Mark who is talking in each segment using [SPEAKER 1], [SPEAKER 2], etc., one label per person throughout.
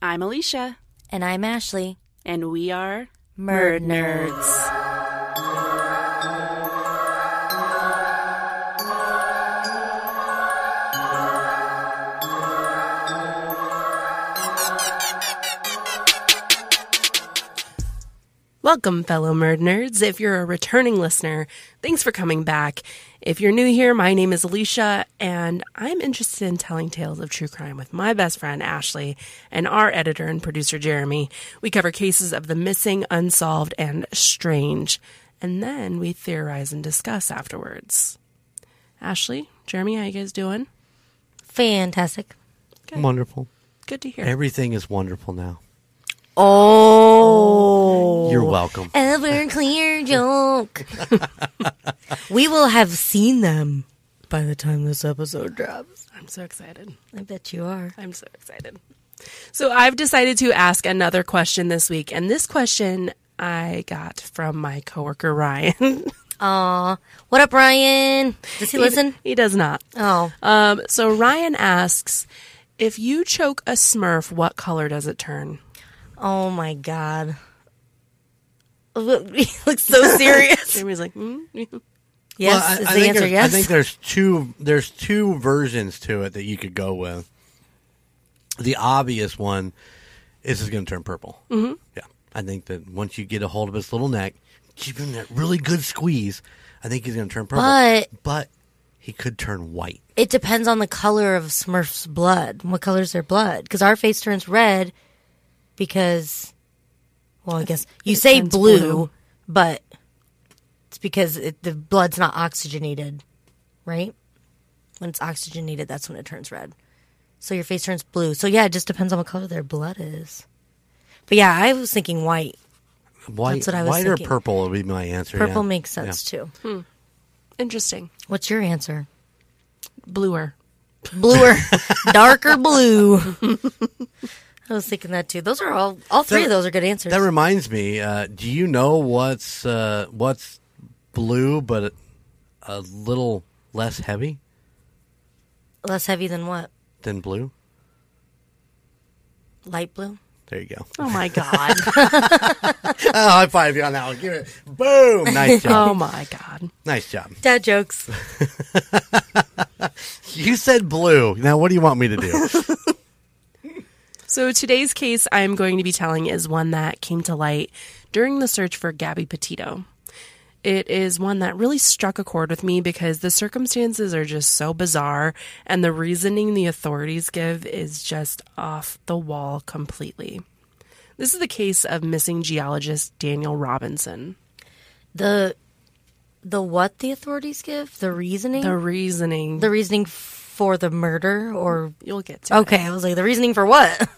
[SPEAKER 1] I'm Alicia,
[SPEAKER 2] And I'm Ashlee.
[SPEAKER 1] and we are
[SPEAKER 2] MurdNerds.
[SPEAKER 3] Welcome, fellow MurdNerds. If you're a returning listener, thanks for coming back. If you're new here, my name is Alicia, and I'm interested in telling tales of true crime with my best friend Ashlee and our editor and producer Jeremy. We cover cases of the missing, unsolved, and strange, and then we theorize and discuss afterwards. Ashlee, Jeremy, how you guys doing?
[SPEAKER 2] Fantastic.
[SPEAKER 4] Wonderful.
[SPEAKER 3] Good to hear.
[SPEAKER 4] Everything is wonderful now.
[SPEAKER 2] Oh.
[SPEAKER 4] You're welcome.
[SPEAKER 2] Everclear joke. we will have seen them by the time this episode drops.
[SPEAKER 3] I'm so excited.
[SPEAKER 2] I bet you are.
[SPEAKER 3] I'm so excited. So I've decided to ask another question this week, and this question I got from my coworker Ryan.
[SPEAKER 2] Aw. What up, Ryan? Does he listen?
[SPEAKER 3] He does not.
[SPEAKER 2] Oh.
[SPEAKER 3] Um, so Ryan asks, if you choke a Smurf, what color does it turn?
[SPEAKER 2] Oh my god. He looks so serious.
[SPEAKER 3] Jeremy's like, mm?
[SPEAKER 2] yes,
[SPEAKER 4] Well, I,
[SPEAKER 2] is
[SPEAKER 4] I
[SPEAKER 2] the
[SPEAKER 4] think
[SPEAKER 2] answer
[SPEAKER 4] there's-
[SPEAKER 2] yes?
[SPEAKER 4] I think there's two. There's two versions to it that you could go with. The obvious one is it's going to turn purple. Mm-hmm. Yeah, I think that once you get a hold of his little neck, give him that really good squeeze. I think he's going to turn purple.
[SPEAKER 2] But-
[SPEAKER 4] but he could turn white.
[SPEAKER 2] it depends on the color of Smurf's blood. What color is their blood? Because our face turns red because, well, I guess you say blue,
[SPEAKER 3] blue.
[SPEAKER 2] but it's because it, the blood's not oxygenated, right? When it's oxygenated, that's when it turns red. So your face turns blue. So yeah, it just depends on what color their blood is. But yeah, I was thinking white.
[SPEAKER 4] White,
[SPEAKER 2] That's what I was
[SPEAKER 4] white
[SPEAKER 2] thinking.
[SPEAKER 4] or purple would be my answer.
[SPEAKER 2] Purple
[SPEAKER 4] yeah.
[SPEAKER 2] makes sense too. Hmm.
[SPEAKER 3] Interesting.
[SPEAKER 2] What's your answer?
[SPEAKER 3] Bluer.
[SPEAKER 2] Bluer, darker blue. I was thinking that too. Those are all all three
[SPEAKER 4] That-
[SPEAKER 2] of those are good answers.
[SPEAKER 4] That reminds me. Uh, do you know what's uh, what's blue but a, a little less heavy
[SPEAKER 2] Less heavy than what?
[SPEAKER 4] than blue?
[SPEAKER 2] Light blue.
[SPEAKER 4] There you go.
[SPEAKER 3] Oh my God.
[SPEAKER 4] oh, high five you on that one. Give it. Boom. Nice job.
[SPEAKER 3] oh my God.
[SPEAKER 4] Nice job.
[SPEAKER 2] Dad jokes.
[SPEAKER 4] You said blue. Now, what do you want me to do?
[SPEAKER 3] So today's case I'm going to be telling is one that came to light during the search for Gabby Petito. It is one that really struck a chord with me because the circumstances are just so bizarre and the reasoning the authorities give is just off the wall completely. This is the case of missing geologist Daniel Robinson.
[SPEAKER 2] The the what the authorities give? The reasoning?
[SPEAKER 3] The reasoning,
[SPEAKER 2] The reasoning for the murder or
[SPEAKER 3] you'll get to. it.
[SPEAKER 2] Okay, I was like the reasoning for what?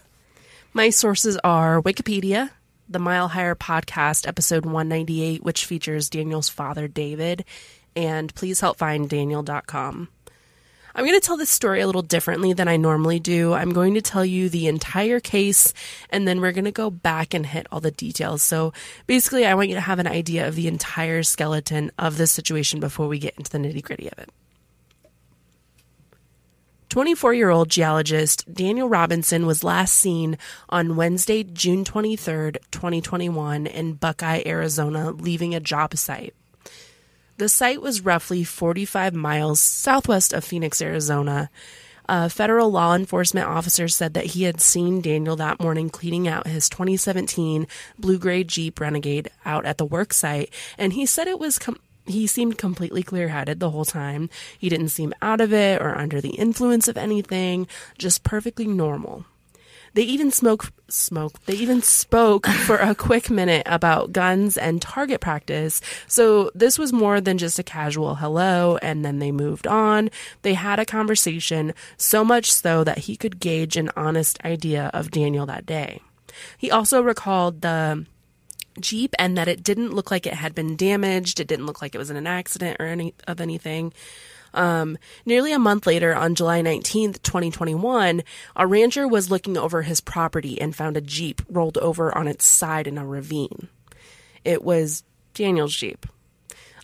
[SPEAKER 3] My sources are Wikipedia, the Mile Higher podcast, episode 198, which features Daniel's father, David, and please help find Daniel.com. I'm going to tell this story a little differently than I normally do. I'm going to tell you the entire case, and then we're going to go back and hit all the details. So basically, I want you to have an idea of the entire skeleton of this situation before we get into the nitty gritty of it. 24 year old geologist Daniel Robinson was last seen on Wednesday, June 23rd, 2021, in Buckeye, Arizona, leaving a job site. The site was roughly 45 miles southwest of Phoenix, Arizona. A federal law enforcement officer said that he had seen Daniel that morning cleaning out his 2017 blue gray Jeep Renegade out at the work site, and he said it was. Com- he seemed completely clear headed the whole time. He didn't seem out of it or under the influence of anything, just perfectly normal. They even smoke smoke. They even spoke for a quick minute about guns and target practice. So this was more than just a casual hello and then they moved on. They had a conversation so much so that he could gauge an honest idea of Daniel that day. He also recalled the Jeep and that it didn't look like it had been damaged. It didn't look like it was in an accident or any of anything. Um, nearly a month later, on July 19th, 2021, a rancher was looking over his property and found a Jeep rolled over on its side in a ravine. It was Daniel's Jeep.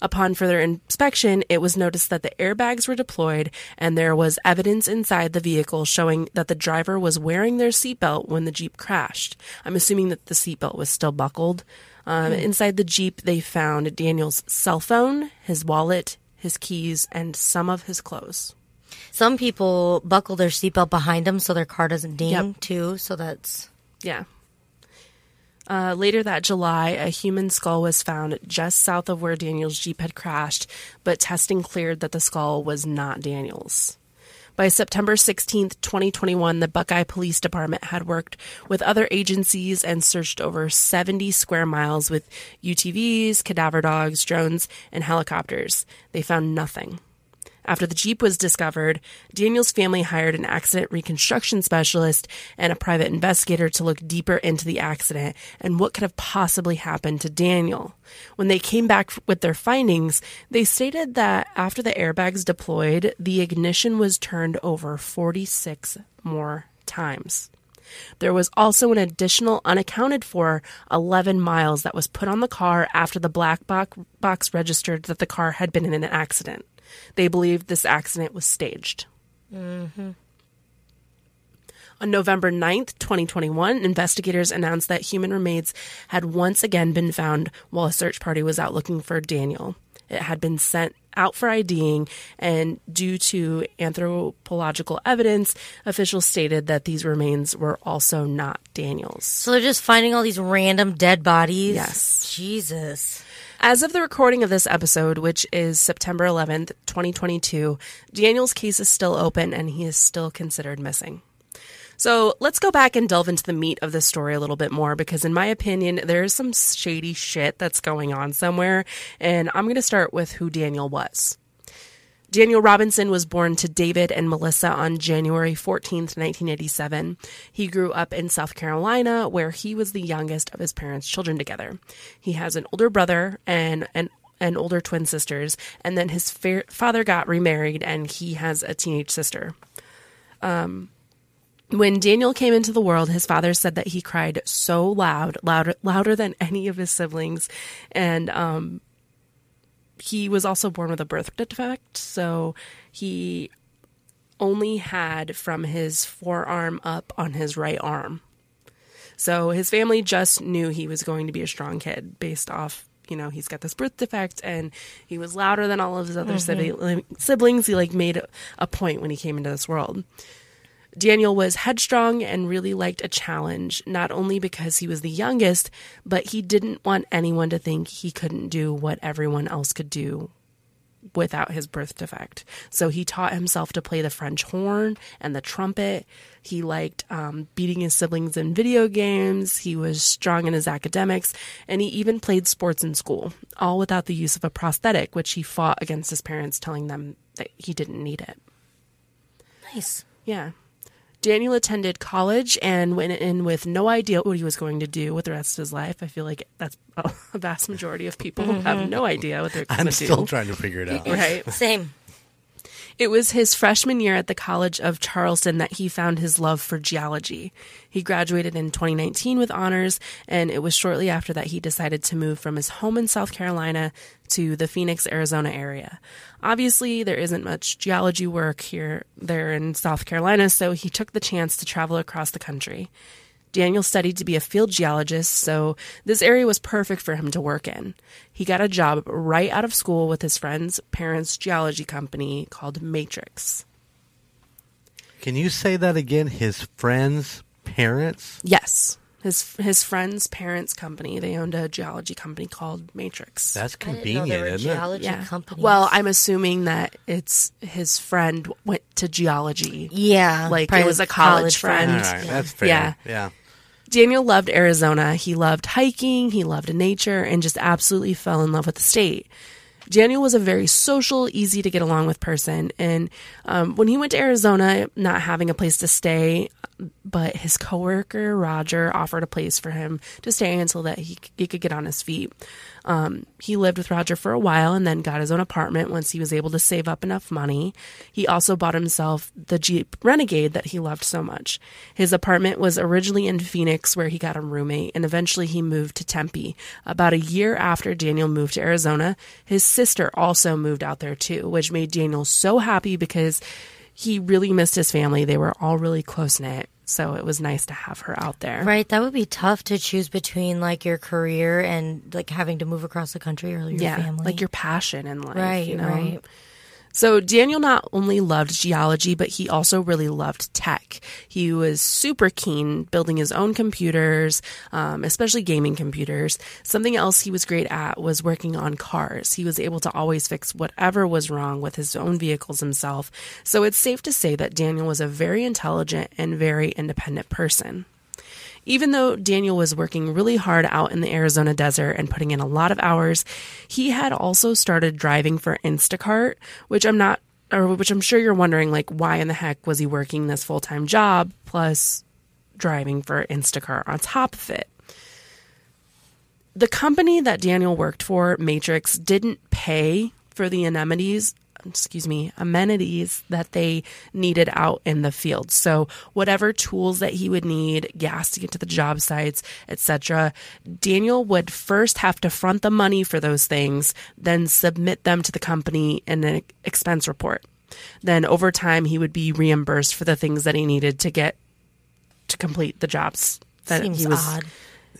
[SPEAKER 3] Upon further inspection, it was noticed that the airbags were deployed and there was evidence inside the vehicle showing that the driver was wearing their seatbelt when the Jeep crashed. I'm assuming that the seatbelt was still buckled. Um, Inside the Jeep, they found Daniel's cell phone, his wallet, his keys, and some of his clothes.
[SPEAKER 2] Some people buckle their seatbelt behind them so their car doesn't ding
[SPEAKER 3] Yep.
[SPEAKER 2] too. So that's
[SPEAKER 3] Yeah. Uh, later that July, a human skull was found just south of where Daniel's Jeep had crashed, but testing cleared that the skull was not Daniel's. By September 16th, 2021, the Buckeye Police Department had worked with other agencies and searched over 70 square miles with UTVs, cadaver dogs, drones, and helicopters. They found nothing. After the Jeep was discovered, Daniel's family hired an accident reconstruction specialist and a private investigator to look deeper into the accident and what could have possibly happened to Daniel. When they came back with their findings, they stated that after the airbags deployed, the ignition was turned over 46 more times. There was also an additional unaccounted for 11 miles that was put on the car after the black box, registered that the car had been in an accident. They believed this accident was staged. Mm-hmm. On November 9th, 2021, investigators announced that human remains had once again been found while a search party was out looking for Daniel. It had been sent out for IDing, and due to anthropological evidence, officials stated that these remains were also not Daniel's.
[SPEAKER 2] so they're just finding all these random dead bodies.
[SPEAKER 3] Yes.
[SPEAKER 2] Jesus.
[SPEAKER 3] As of the recording of this episode, which is September 11th, 2022, Daniel's case is still open and he is still considered missing. So let's go back and delve into the meat of this story a little bit more because, in my opinion, there is some shady shit that's going on somewhere. And I'm going to start with who Daniel was. Daniel Robinson was born to David and Melissa on January 14th, 1987. He grew up in South Carolina, where he was the youngest of his parents' children together. He has an older brother and an and older twin sisters, and then his fa- father got remarried, and he has a teenage sister. Um, When Daniel came into the world, his father said that he cried so loud, louder, louder than any of his siblings, and um, he was also born with a birth defect, so he only had from his forearm up on his right arm. So his family just knew he was going to be a strong kid based off, you know, he's got this birth defect and he was louder than all of his other sibli- siblings. He like made a point when he came into this world. Daniel was headstrong and really liked a challenge, not only because he was the youngest, but he didn't want anyone to think he couldn't do what everyone else could do without his birth defect. So he taught himself to play the French horn and the trumpet. He liked um, beating his siblings in video games. He was strong in his academics, and he even played sports in school, all without the use of a prosthetic, which he fought against his parents, telling them that he didn't need it.
[SPEAKER 2] Nice.
[SPEAKER 3] Yeah. Daniel attended college and went in with no idea what he was going to do with the rest of his life. I feel like that's a vast majority of people who have no idea what they're going
[SPEAKER 4] I'm
[SPEAKER 3] to
[SPEAKER 4] still
[SPEAKER 3] do.
[SPEAKER 4] trying to figure it out.
[SPEAKER 3] Right.
[SPEAKER 2] Same.
[SPEAKER 3] It was his freshman year at the College of Charleston that he found his love for geology. He graduated in 2019 with honors, and it was shortly after that he decided to move from his home in South Carolina to the Phoenix, Arizona area. Obviously, there isn't much geology work here there in South Carolina, so he took the chance to travel across the country. Daniel studied to be a field geologist, so this area was perfect for him to work in. He got a job right out of school with his friend's parents' geology company called Matrix.
[SPEAKER 4] Can you say that again? His friends' parents?
[SPEAKER 3] Yes, his his friend's parents' company. They owned a geology company called Matrix.
[SPEAKER 4] That's
[SPEAKER 2] I didn't know
[SPEAKER 4] convenient,
[SPEAKER 2] there were
[SPEAKER 4] isn't it?
[SPEAKER 2] geology
[SPEAKER 3] yeah.
[SPEAKER 2] companies.
[SPEAKER 3] Well, I'm assuming that it's his friend went to geology.
[SPEAKER 2] yeah,
[SPEAKER 3] like, it
[SPEAKER 2] probably
[SPEAKER 3] was a college friend.
[SPEAKER 4] All right, that's fair.
[SPEAKER 3] Yeah.
[SPEAKER 4] yeah.
[SPEAKER 3] Daniel loved Arizona. He loved hiking, he loved nature, and just absolutely fell in love with the state. Daniel was a very social, easy to get along with person. And um, when he went to Arizona, not having a place to stay, but his coworker Roger offered a place for him to stay until that he, he could get on his feet. Um, he lived with Roger for a while and then got his own apartment once he was able to save up enough money. He also bought himself the Jeep Renegade that he loved so much. His apartment was originally in Phoenix, where he got a roommate, and eventually he moved to Tempe. About a year after Daniel moved to Arizona, his sister also moved out there too, which made Daniel so happy because he really missed his family. They were all really close knit. So it was nice to have her out there.
[SPEAKER 2] Right, that would be tough to choose between like your career and like having to move across the country or your
[SPEAKER 3] yeah,
[SPEAKER 2] family.
[SPEAKER 3] like your passion in life.
[SPEAKER 2] right,
[SPEAKER 3] you know?
[SPEAKER 2] right.
[SPEAKER 3] So Daniel not only loved geology, but he also really loved tech. He was super keen building his own computers, um, especially gaming computers. Something else he was great at was working on cars. He was able to always fix whatever was wrong with his own vehicles himself. So it's safe to say that Daniel was a very intelligent and very independent person. Even though Daniel was working really hard out in the Arizona desert and putting in a lot of hours, he had also started driving for Instacart, which I'm not or which I'm sure you're wondering like why in the heck was he working this full-time job plus driving for Instacart on top of it. The company that Daniel worked for, Matrix, didn't pay for the amenities excuse me, amenities that they needed out in the field. So whatever tools that he would need, gas to get to the job sites, etc., Daniel would first have to front the money for those things, then submit them to the company in an expense report. Then over time he would be reimbursed for the things that he needed to get to complete the jobs that
[SPEAKER 2] Seems
[SPEAKER 3] he was
[SPEAKER 2] odd.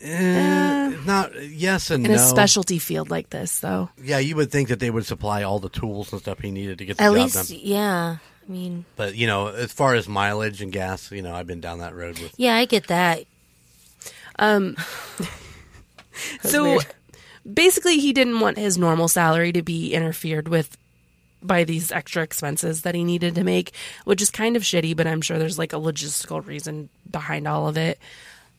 [SPEAKER 4] Eh, not yes and
[SPEAKER 3] in
[SPEAKER 4] no.
[SPEAKER 3] a specialty field like this though.
[SPEAKER 4] yeah, you would think that they would supply all the tools and stuff he needed to get the
[SPEAKER 2] At
[SPEAKER 4] job
[SPEAKER 2] least,
[SPEAKER 4] done.
[SPEAKER 2] yeah. I mean,
[SPEAKER 4] But you know, as far as mileage and gas, you know, I've been down that road with.
[SPEAKER 2] yeah, I get that.
[SPEAKER 3] Um, so
[SPEAKER 2] weird.
[SPEAKER 3] basically, he didn't want his normal salary to be interfered with by these extra expenses that he needed to make, which is kind of shitty, but I'm sure there's like a logistical reason behind all of it.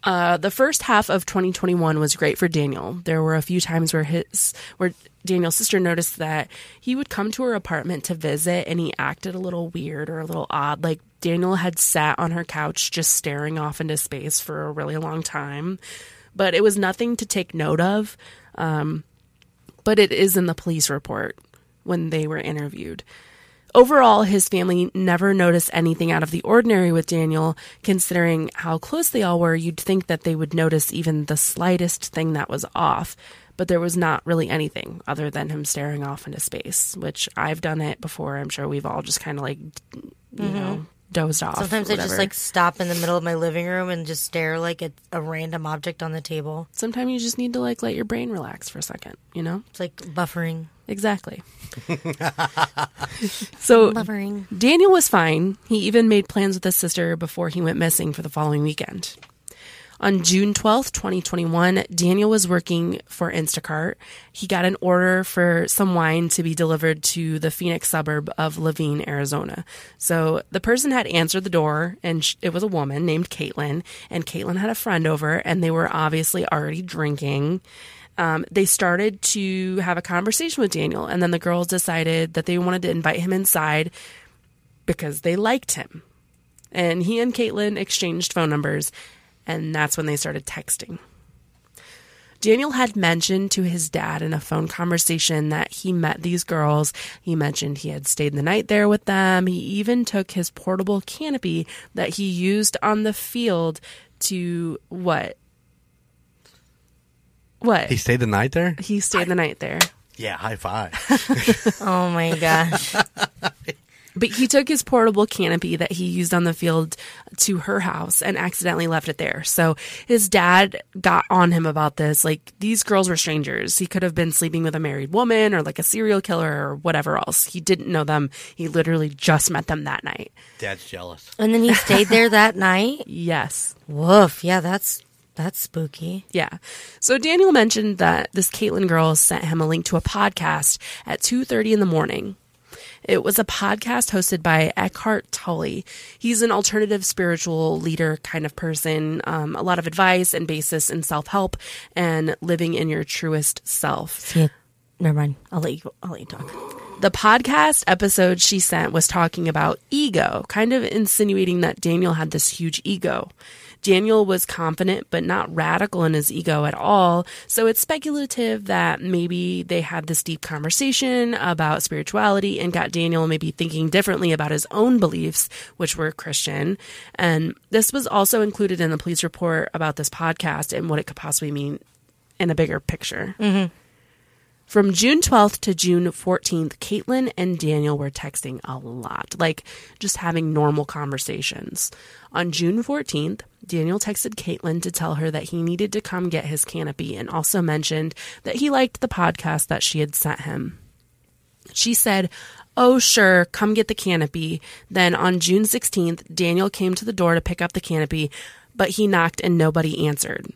[SPEAKER 3] Uh, the first half of 2021 was great for Daniel. There were a few times where his where Daniel's sister noticed that he would come to her apartment to visit and he acted a little weird or a little odd. Like Daniel had sat on her couch just staring off into space for a really long time, but it was nothing to take note of. Um, but it is in the police report when they were interviewed. Overall, his family never noticed anything out of the ordinary with Daniel. Considering how close they all were, you'd think that they would notice even the slightest thing that was off. But there was not really anything other than him staring off into space, which I've done it before. I'm sure we've all just kind of like, you mm-hmm. know, dozed off.
[SPEAKER 2] Sometimes I just like stop in the middle of my living room and just stare like at a random object on the table.
[SPEAKER 3] Sometimes you just need to like let your brain relax for a second, you know?
[SPEAKER 2] It's like buffering.
[SPEAKER 3] Exactly. so
[SPEAKER 2] Buffering.
[SPEAKER 3] Daniel was fine. He even made plans with his sister before he went missing for the following weekend. On June 12th, 2021, Daniel was working for Instacart. He got an order for some wine to be delivered to the Phoenix suburb of Laveen, Arizona. So the person had answered the door, and it was a woman named Caitlin. And Caitlin had a friend over, and they were obviously already drinking um, they started to have a conversation with Daniel, and then the girls decided that they wanted to invite him inside because they liked him. And he and Caitlin exchanged phone numbers, and that's when they started texting. Daniel had mentioned to his dad in a phone conversation that he met these girls. He mentioned he had stayed the night there with them. He even took his portable canopy that he used on the field to what? What?
[SPEAKER 4] He stayed the night there.
[SPEAKER 3] He stayed the night there.
[SPEAKER 4] Yeah, high five.
[SPEAKER 2] Oh my gosh.
[SPEAKER 3] But he took his portable canopy that he used on the field to her house and accidentally left it there. So his dad got on him about this. Like, these girls were strangers. He could have been sleeping with a married woman or like a serial killer or whatever else. He didn't know them. He literally just met them that night.
[SPEAKER 4] Dad's jealous.
[SPEAKER 2] and then he stayed there that night.
[SPEAKER 3] Yes.
[SPEAKER 2] Woof. Yeah, that's that's spooky.
[SPEAKER 3] Yeah. So Daniel mentioned that this Caitlin girl sent him a link to a podcast at 2:30 in the morning. It was a podcast hosted by Eckhart Tolle. He's an alternative spiritual leader kind of person, um, a lot of advice and basis in self help and living in your truest self.
[SPEAKER 2] See. Never mind. I'll let you. I'll let you talk.
[SPEAKER 3] The podcast episode she sent was talking about ego, kind of insinuating that Daniel had this huge ego. Daniel was confident but not radical in his ego at all, so it's speculative that maybe they had this deep conversation about spirituality and got Daniel maybe thinking differently about his own beliefs, which were Christian. And this was also included in the police report about this podcast and what it could possibly mean in a bigger picture. Mm-hmm. From June 12th to June 14th, Caitlin and Daniel were texting a lot, like just having normal conversations. On June 14th, Daniel texted Caitlin to tell her that he needed to come get his canopy and also mentioned that he liked the podcast that she had sent him. She said, Oh, sure, come get the canopy. Then on June 16th, Daniel came to the door to pick up the canopy, but he knocked and nobody answered.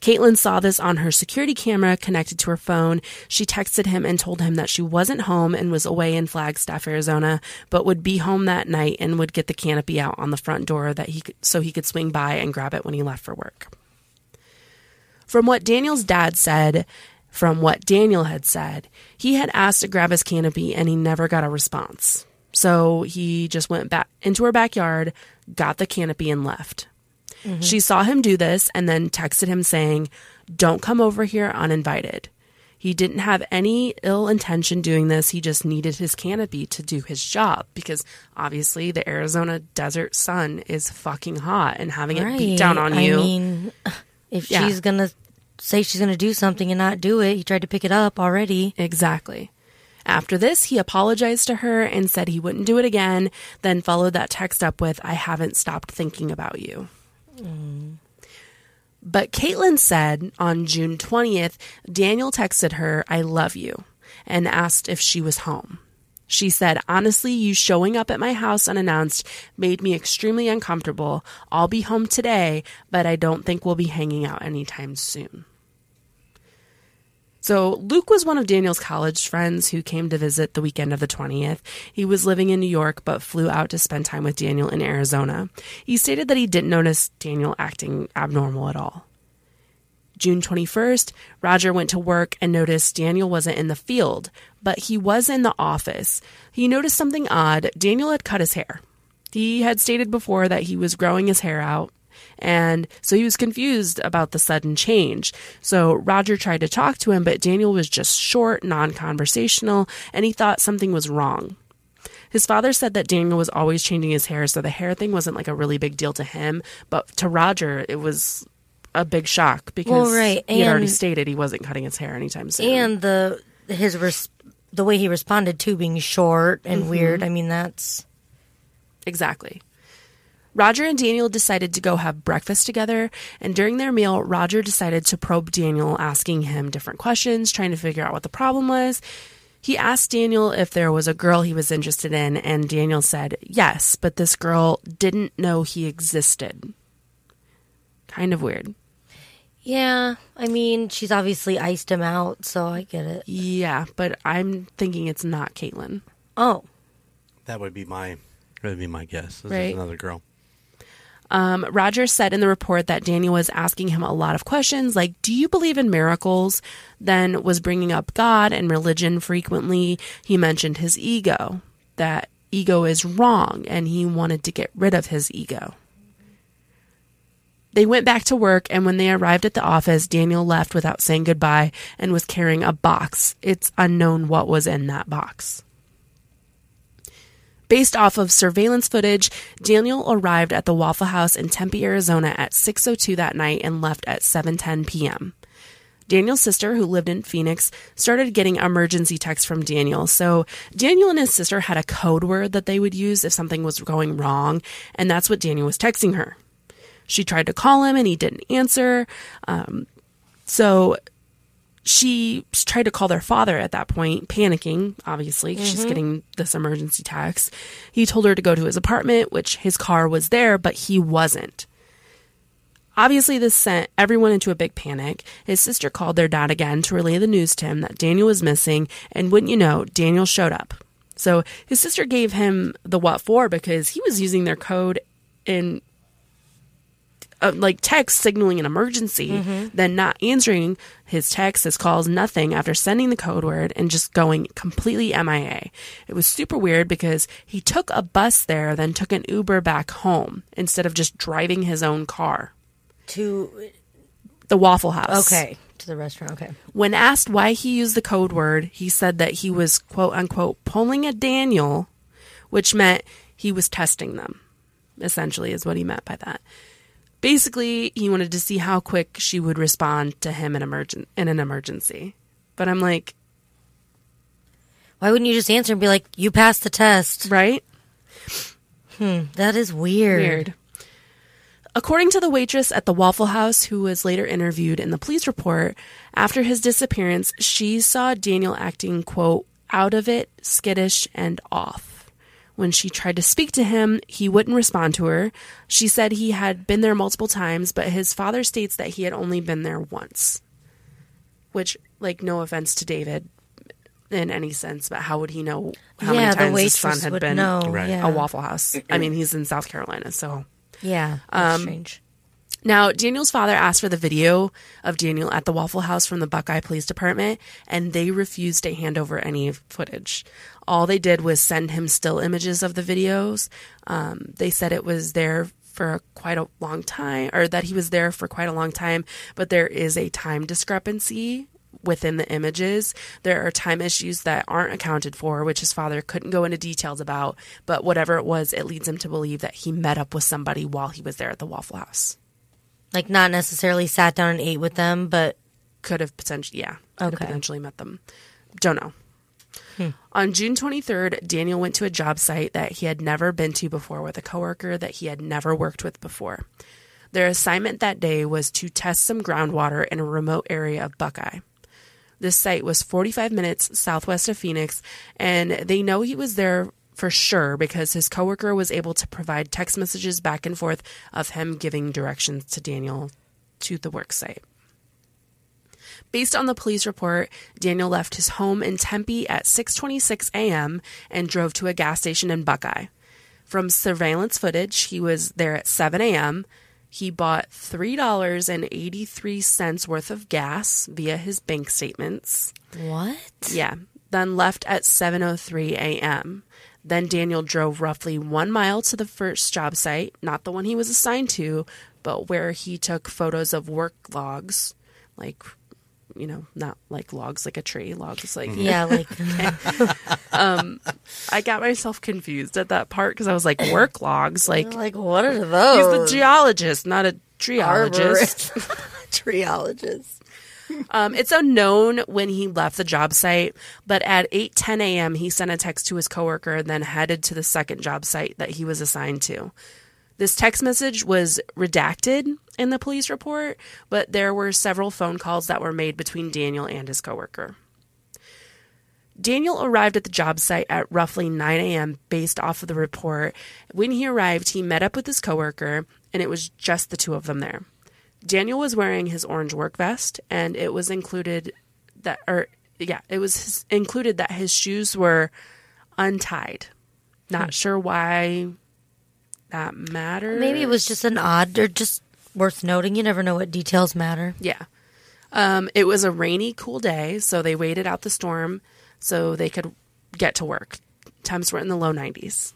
[SPEAKER 3] Caitlin saw this on her security camera connected to her phone. She texted him and told him that she wasn't home and was away in Flagstaff, Arizona, but would be home that night and would get the canopy out on the front door that he so he could swing by and grab it when he left for work. From what Daniel's dad said, from what Daniel had said, he had asked to grab his canopy and he never got a response. So he just went back into her backyard, got the canopy, and left. Mm-hmm. She saw him do this and then texted him saying, Don't come over here uninvited. He didn't have any ill intention doing this. He just needed his canopy to do his job because obviously the Arizona desert sun is fucking hot and having it beat down on you.
[SPEAKER 2] I mean, if
[SPEAKER 3] Yeah.
[SPEAKER 2] she's gonna say she's gonna do something and not do it, he tried to pick it up already.
[SPEAKER 3] Exactly. After this, he apologized to her and said he wouldn't do it again, then followed that text up with, I haven't stopped thinking about you. But Caitlin said on June 20th, Daniel texted her, I love you, and asked if she was home. She said, Honestly, you showing up at my house unannounced made me extremely uncomfortable. I'll be home today, but I don't think we'll be hanging out anytime soon. So, Luke was one of Daniel's college friends who came to visit the weekend of the 20th. He was living in New York but flew out to spend time with Daniel in Arizona. He stated that he didn't notice Daniel acting abnormal at all. June 21st, Roger went to work and noticed Daniel wasn't in the field, but he was in the office. He noticed something odd. Daniel had cut his hair. He had stated before that he was growing his hair out, and so he was confused about the sudden change. So Roger tried to talk to him, but Daniel was just short, non conversational, and he thought something was wrong. His father said that Daniel was always changing his hair, so the hair thing wasn't like a really big deal to him, but to Roger, it was a big shock because
[SPEAKER 2] Well, right,
[SPEAKER 3] he had already stated he wasn't cutting his hair anytime soon.
[SPEAKER 2] And the his res- the way he responded to being short
[SPEAKER 3] Mm-hmm.
[SPEAKER 2] and weird. I mean, that's
[SPEAKER 3] Exactly. Roger and Daniel decided to go have breakfast together, and during their meal, Roger decided to probe Daniel, asking him different questions, trying to figure out what the problem was. He asked Daniel if there was a girl he was interested in, and Daniel said yes, but this girl didn't know he existed. Kind of weird.
[SPEAKER 2] yeah. I mean, she's obviously iced him out, so I get it.
[SPEAKER 3] Yeah, but I'm thinking it's not Caitlin.
[SPEAKER 2] Oh,
[SPEAKER 4] That would be my that would be my guess. This
[SPEAKER 3] Right.
[SPEAKER 4] is another girl.
[SPEAKER 3] Um, Roger said in the report that Daniel was asking him a lot of questions like, Do you believe in miracles? Then was bringing up God and religion frequently. He mentioned his ego, that ego is wrong, and he wanted to get rid of his ego. They went back to work, and when they arrived at the office, Daniel left without saying goodbye and was carrying a box. It's unknown what was in that box. Based off of surveillance footage, Daniel arrived at the Waffle House in Tempe, Arizona at 6:02 that night and left at 7:10 p.m. Daniel's sister, who lived in Phoenix, started getting emergency texts from Daniel. So Daniel and his sister had a code word that they would use if something was going wrong, and that's what Daniel was texting her. She tried to call him and he didn't answer. Um, so she tried to call their father at that point, panicking, obviously. 'cause She's mm-hmm. getting this emergency text. He told her to go to his apartment, which his car was there, but he wasn't. Obviously, this sent everyone into a big panic. His sister called their dad again to relay the news to him that Daniel was missing, and wouldn't you know, Daniel showed up. So his sister gave him the what for because he was using their code in uh, like text signaling an emergency, then not answering his texts, his calls, nothing after sending the code word and just going completely MIA. It was super weird because he took a bus there, then took an Uber back home instead of just driving his own car.
[SPEAKER 2] To
[SPEAKER 3] The Waffle House.
[SPEAKER 2] okay to the restaurant. Okay.
[SPEAKER 3] When asked why he used the code word, he said that he was quote unquote pulling a Daniel, which meant he was testing them, essentially, is what he meant by that. Basically, he wanted to see how quick she would respond to him in, emergen- in an emergency. But I'm like,
[SPEAKER 2] Why wouldn't you just answer and be like, "You passed the test"?
[SPEAKER 3] right?
[SPEAKER 2] Hmm, that is weird.
[SPEAKER 3] Weird. According to the waitress at the Waffle House, who was later interviewed in the police report, after his disappearance, she saw Daniel acting, quote, out of it, skittish, and off. When she tried to speak to him, he wouldn't respond to her. She said he had been there multiple times, but his father states that he had only been there once. Which, like, no offense to David in any sense, but how would he know how
[SPEAKER 2] yeah,
[SPEAKER 3] many times his
[SPEAKER 2] waitress
[SPEAKER 3] son had been
[SPEAKER 2] know.
[SPEAKER 4] Right.
[SPEAKER 2] Yeah.
[SPEAKER 3] a Waffle House? I mean, he's in South Carolina, so.
[SPEAKER 2] Yeah. That's
[SPEAKER 3] Um,
[SPEAKER 2] strange.
[SPEAKER 3] Now, Daniel's father asked for the video of Daniel at the Waffle House from the Buckeye Police Department, and they refused to hand over any footage. All they did was send him still images of the videos. Um, they said it was there for quite a long time, or that he was there for quite a long time, but there is a time discrepancy within the images. There are time issues that aren't accounted for, which his father couldn't go into details about, but whatever it was, it leads him to believe that he met up with somebody while he was there at the Waffle House.
[SPEAKER 2] Like not necessarily sat down and ate with them, but
[SPEAKER 3] could have potentially, yeah, could have
[SPEAKER 2] Okay.
[SPEAKER 3] potentially met them. Don't know. Hmm. On June 23rd, Daniel went to a job site that he had never been to before with a coworker that he had never worked with before. Their assignment that day was to test some groundwater in a remote area of Buckeye. This site was 45 minutes southwest of Phoenix, and they know he was there for sure because his coworker was able to provide text messages back and forth of him giving directions to Daniel to the work site. Based on the police report, Daniel left his home in Tempe at 6:26 a.m. and drove to a gas station in Buckeye. From surveillance footage, he was there at 7 a.m. He bought $3.83 worth of gas via his bank statements.
[SPEAKER 2] what?
[SPEAKER 3] Yeah. Then left at 7:03 a.m. Then Daniel drove roughly 1 mile to the first job site, not the one he was assigned to, but where he took photos of work logs, like you know, not like logs like a tree, logs like
[SPEAKER 2] Yeah, like um,
[SPEAKER 3] I got myself confused at that part because I was like work logs, like
[SPEAKER 2] like what are those?
[SPEAKER 3] he's
[SPEAKER 2] those?
[SPEAKER 3] the geologist, not a treologist.
[SPEAKER 2] Triologist.
[SPEAKER 3] Um, it's unknown when he left the job site, but at 8:10 a.m. he sent a text to his coworker and then headed to the second job site that he was assigned to. This text message was redacted in the police report, but there were several phone calls that were made between Daniel and his coworker. Daniel arrived at the job site at roughly 9 a.m. based off of the report. When he arrived, he met up with his coworker, and it was just the two of them there. Daniel was wearing his orange work vest, and it was included that, or yeah, it was his, included that his shoes were untied. Not sure why that mattered.
[SPEAKER 2] Maybe it was just an odd or just worth noting. You never know what details matter.
[SPEAKER 3] Yeah. Um, it was a rainy, cool day, so they waited out the storm so they could get to work. Temps were in the low 90s.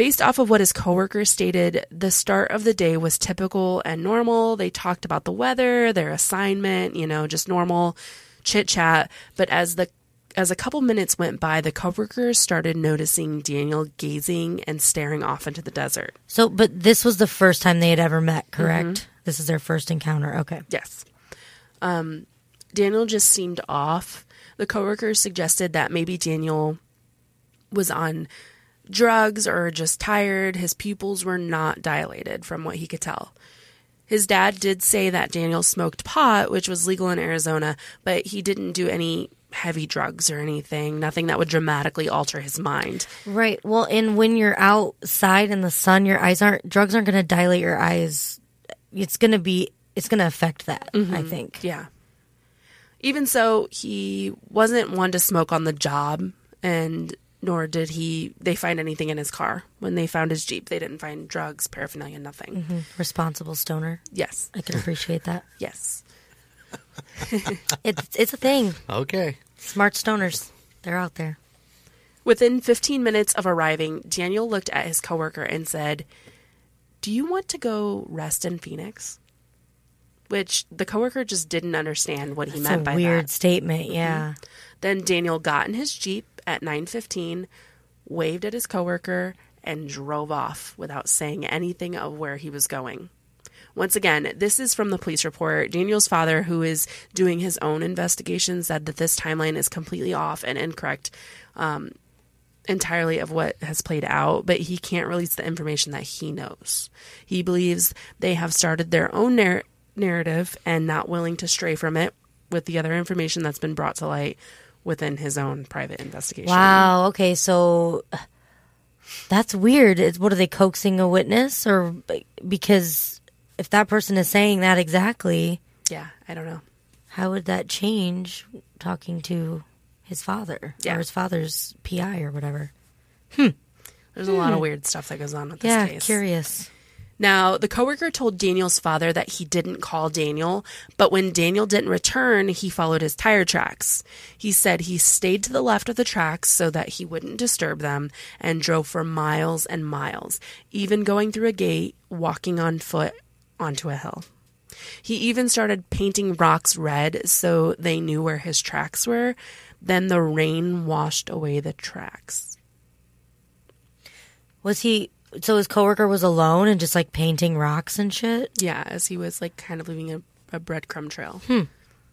[SPEAKER 3] Based off of what his coworkers stated, the start of the day was typical and normal. They talked about the weather, their assignment, you know, just normal chit chat. But as the as a couple minutes went by, the coworkers started noticing Daniel gazing and staring off into the desert.
[SPEAKER 2] So, but this was the first time they had ever met, correct? This is their first encounter. Okay.
[SPEAKER 3] Yes. Um, Daniel just seemed off. The coworkers suggested that maybe Daniel was on drugs or just tired. His pupils were not dilated from what he could tell. His dad did say that Daniel smoked pot, which was legal in Arizona, but he didn't do any heavy drugs or anything, nothing that would dramatically alter his mind.
[SPEAKER 2] Right. Well, and when you're outside in the sun, your eyes aren't, drugs aren't going to dilate your eyes. It's going to be, it's going to affect that, I mm-hmm. think.
[SPEAKER 3] Yeah. Even so, he wasn't one to smoke on the job, and nor did he they find anything in his car. When they found his Jeep, they didn't find drugs, paraphernalia, nothing. Mm-hmm.
[SPEAKER 2] Responsible stoner.
[SPEAKER 3] Yes.
[SPEAKER 2] I can appreciate that.
[SPEAKER 3] Yes.
[SPEAKER 2] It's it's a thing.
[SPEAKER 4] Okay.
[SPEAKER 2] Smart stoners. They're out there.
[SPEAKER 3] Within 15 minutes of arriving, Daniel looked at his coworker and said, "Do you want to go rest in Phoenix?" Which the coworker just didn't understand what he
[SPEAKER 2] It's
[SPEAKER 3] meant
[SPEAKER 2] a
[SPEAKER 3] by
[SPEAKER 2] weird
[SPEAKER 3] that.
[SPEAKER 2] statement. Yeah. Mm-hmm.
[SPEAKER 3] Then Daniel got in his Jeep at 9:15, waved at his coworker and drove off without saying anything of where he was going. Once again, this is from the police report. Daniel's father, who is doing his own investigation, said that this timeline is completely off and incorrect um, entirely of what has played out, but he can't release the information that he knows. He believes they have started their own narr- narrative and not willing to stray from it with the other information that's been brought to light within his own private investigation.
[SPEAKER 2] Wow. Okay. So that's weird. It's, what are they coaxing a witness or because if that person is saying that exactly,
[SPEAKER 3] Yeah, I don't know.
[SPEAKER 2] how would that change talking to his father
[SPEAKER 3] Yeah.
[SPEAKER 2] or his father's PI or whatever? Hmm.
[SPEAKER 3] There's a lot of weird stuff that goes on with this
[SPEAKER 2] Hmm. yeah.
[SPEAKER 3] case.
[SPEAKER 2] Curious.
[SPEAKER 3] Now, the coworker told Daniel's father that he didn't call Daniel, but when Daniel didn't return, he followed his tire tracks. He said he stayed to the left of the tracks so that he wouldn't disturb them and drove for miles and miles, even going through a gate, walking on foot onto a hill. He even started painting rocks red so they knew where his tracks were. Then the rain washed away the tracks.
[SPEAKER 2] Was he? So his coworker was alone and just like painting rocks and shit.
[SPEAKER 3] Yeah, as he was like kind of leaving a, a breadcrumb trail. Hmm.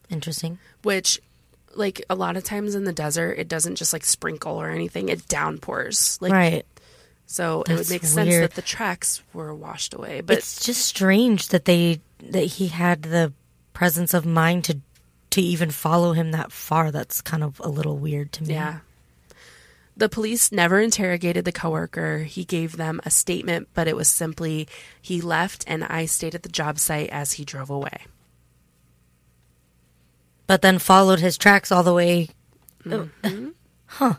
[SPEAKER 2] Interesting.
[SPEAKER 3] which like a lot of times in the desert it doesn't just like sprinkle or anything it downpours like
[SPEAKER 2] right.
[SPEAKER 3] so it would
[SPEAKER 2] That's
[SPEAKER 3] make sense
[SPEAKER 2] weird.
[SPEAKER 3] that the tracks were washed away but
[SPEAKER 2] it's just strange that they that he had the presence of mind to to even follow him that far. That's kind of a little weird to me.
[SPEAKER 3] yeah the police never interrogated the coworker he gave them a statement but it was simply he left and i stayed at the job site as he drove away
[SPEAKER 2] But then followed his tracks all the way. Mm-hmm. Huh.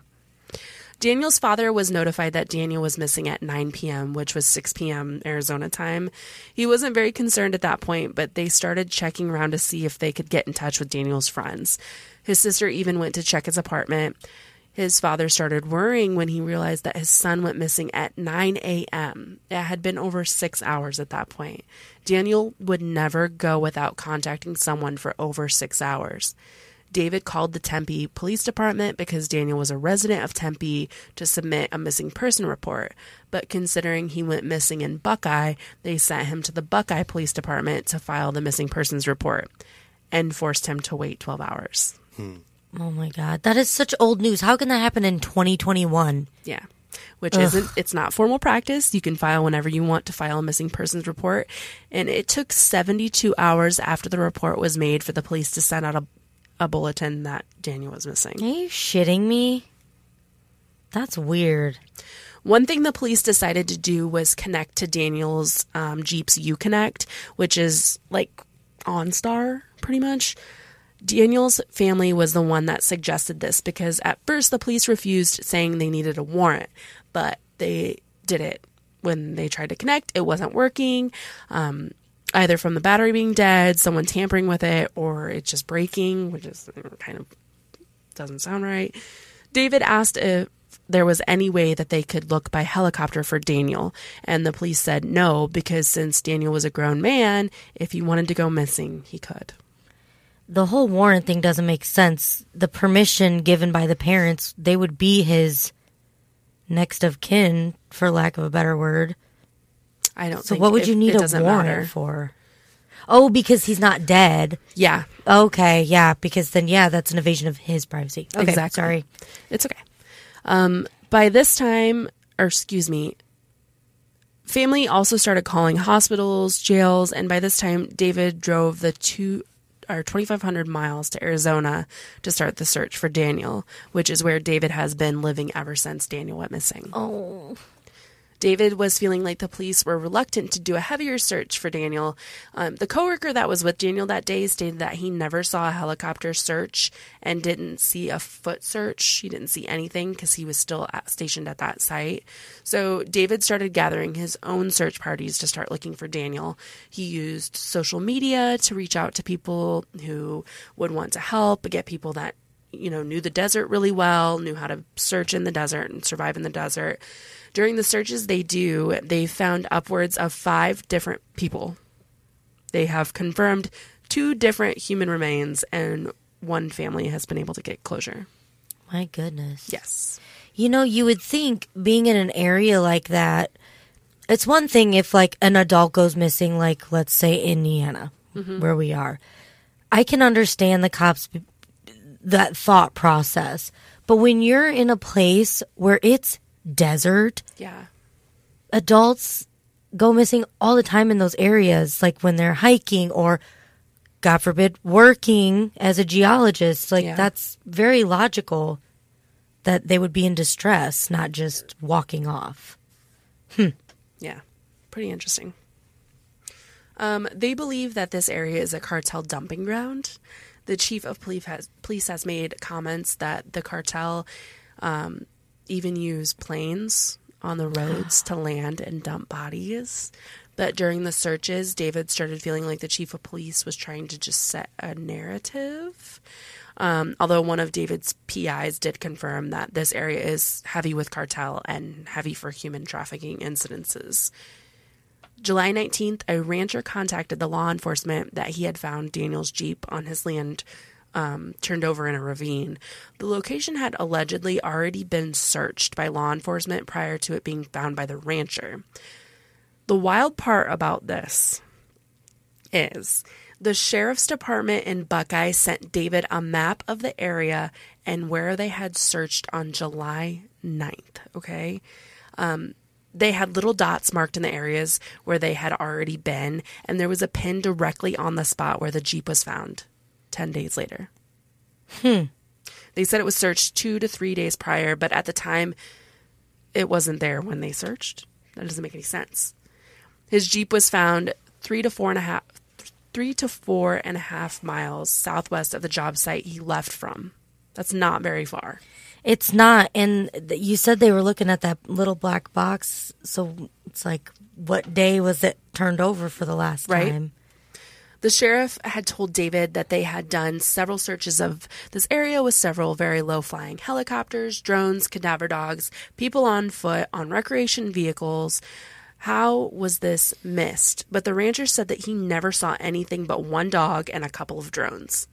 [SPEAKER 3] Daniel's father was notified that Daniel was missing at 9 p.m., which was 6 p.m. Arizona time. He wasn't very concerned at that point, but they started checking around to see if they could get in touch with Daniel's friends. His sister even went to check his apartment. His father started worrying when he realized that his son went missing at 9 a.m. It had been over six hours at that point. Daniel would never go without contacting someone for over six hours. David called the Tempe Police Department because Daniel was a resident of Tempe to submit a missing person report. But considering he went missing in Buckeye, they sent him to the Buckeye Police Department to file the missing persons report and forced him to wait 12 hours. Hmm.
[SPEAKER 2] Oh my god, that is such old news. How can that happen in 2021?
[SPEAKER 3] Yeah. Which isn't, it's not formal practice. You can file whenever you want to file a missing persons report. And it took 72 hours after the report was made for the police to send out a, a bulletin that Daniel was missing.
[SPEAKER 2] Are you shitting me? That's weird.
[SPEAKER 3] One thing the police decided to do was connect to Daniel's um, Jeep's Uconnect, which is like OnStar, pretty much. Daniel's family was the one that suggested this because at first the police refused, saying they needed a warrant, but they did it when they tried to connect. It wasn't working, um, either from the battery being dead, someone tampering with it, or it just breaking, which is kind of doesn't sound right. David asked if there was any way that they could look by helicopter for Daniel, and the police said no, because since Daniel was a grown man, if he wanted to go missing, he could.
[SPEAKER 2] The whole warrant thing doesn't make sense. The permission given by the parents, they would be his next of kin, for lack of a better word.
[SPEAKER 3] I don't
[SPEAKER 2] So
[SPEAKER 3] think
[SPEAKER 2] what would you need a warrant
[SPEAKER 3] matter.
[SPEAKER 2] for? Oh, because he's not dead.
[SPEAKER 3] Yeah,
[SPEAKER 2] Okay, yeah, because then yeah, that's an invasion of his privacy. Okay,
[SPEAKER 3] Exactly.
[SPEAKER 2] sorry.
[SPEAKER 3] It's okay. Um, by this time, or excuse me, family also started calling hospitals, jails, and by this time, David drove the two or 2,500 miles to Arizona to start the search for Daniel, which is where David has been living ever since Daniel went missing.
[SPEAKER 2] Oh,
[SPEAKER 3] David was feeling like the police were reluctant to do a heavier search for Daniel. Um, the coworker that was with Daniel that day stated that he never saw a helicopter search and didn't see a foot search. He didn't see anything because he was still at, stationed at that site. So David started gathering his own search parties to start looking for Daniel. He used social media to reach out to people who would want to help, get people that you know knew the desert really well, knew how to search in the desert and survive in the desert. During the searches they do, they found upwards of five different people. They have confirmed two different human remains, and one family has been able to get closure.
[SPEAKER 2] My goodness.
[SPEAKER 3] Yes.
[SPEAKER 2] You know, you would think being in an area like that, it's one thing if like an adult goes missing, like let's say Indiana, mm-hmm. where we are. I can understand the cops that thought process, but when you're in a place where it's desert,
[SPEAKER 3] Yeah.
[SPEAKER 2] adults go missing all the time in those areas, like when they're hiking or, God forbid, working as a geologist. Like
[SPEAKER 3] Yeah.
[SPEAKER 2] that's very logical that they would be in distress, not just walking off. Hmm.
[SPEAKER 3] Yeah, pretty interesting. Um, they believe that this area is a cartel dumping ground. The chief of police has, police has made comments that the cartel um, even use planes on the roads to land and dump bodies. But during the searches, David started feeling like the chief of police was trying to just set a narrative. Um, although one of David's PIs did confirm that this area is heavy with cartel and heavy for human trafficking incidences. July 19th, a rancher contacted the law enforcement that he had found Daniel's Jeep on his land um, turned over in a ravine. The location had allegedly already been searched by law enforcement prior to it being found by the rancher. The wild part about this is the sheriff's department in Buckeye sent David a map of the area and where they had searched on July 9th. Okay. Um, they had little dots marked in the areas where they had already been, and there was a pin directly on the spot where the Jeep was found 10 days later. Hmm. They said it was searched two to three days prior, but at the time, it wasn't there when they searched. That doesn't make any sense. His Jeep was found three to four and a half three to four and a half miles southwest of the job site he left from. That's not very far.
[SPEAKER 2] It's not. And you said they were looking at that little black box. So it's like, what day was it turned over for the last
[SPEAKER 3] Right.
[SPEAKER 2] time?
[SPEAKER 3] The sheriff had told David that they had done several searches of this area with several very low flying helicopters, drones, cadaver dogs, people on foot, on recreation vehicles. How was this missed? But the rancher said that he never saw anything but one dog and a couple of drones.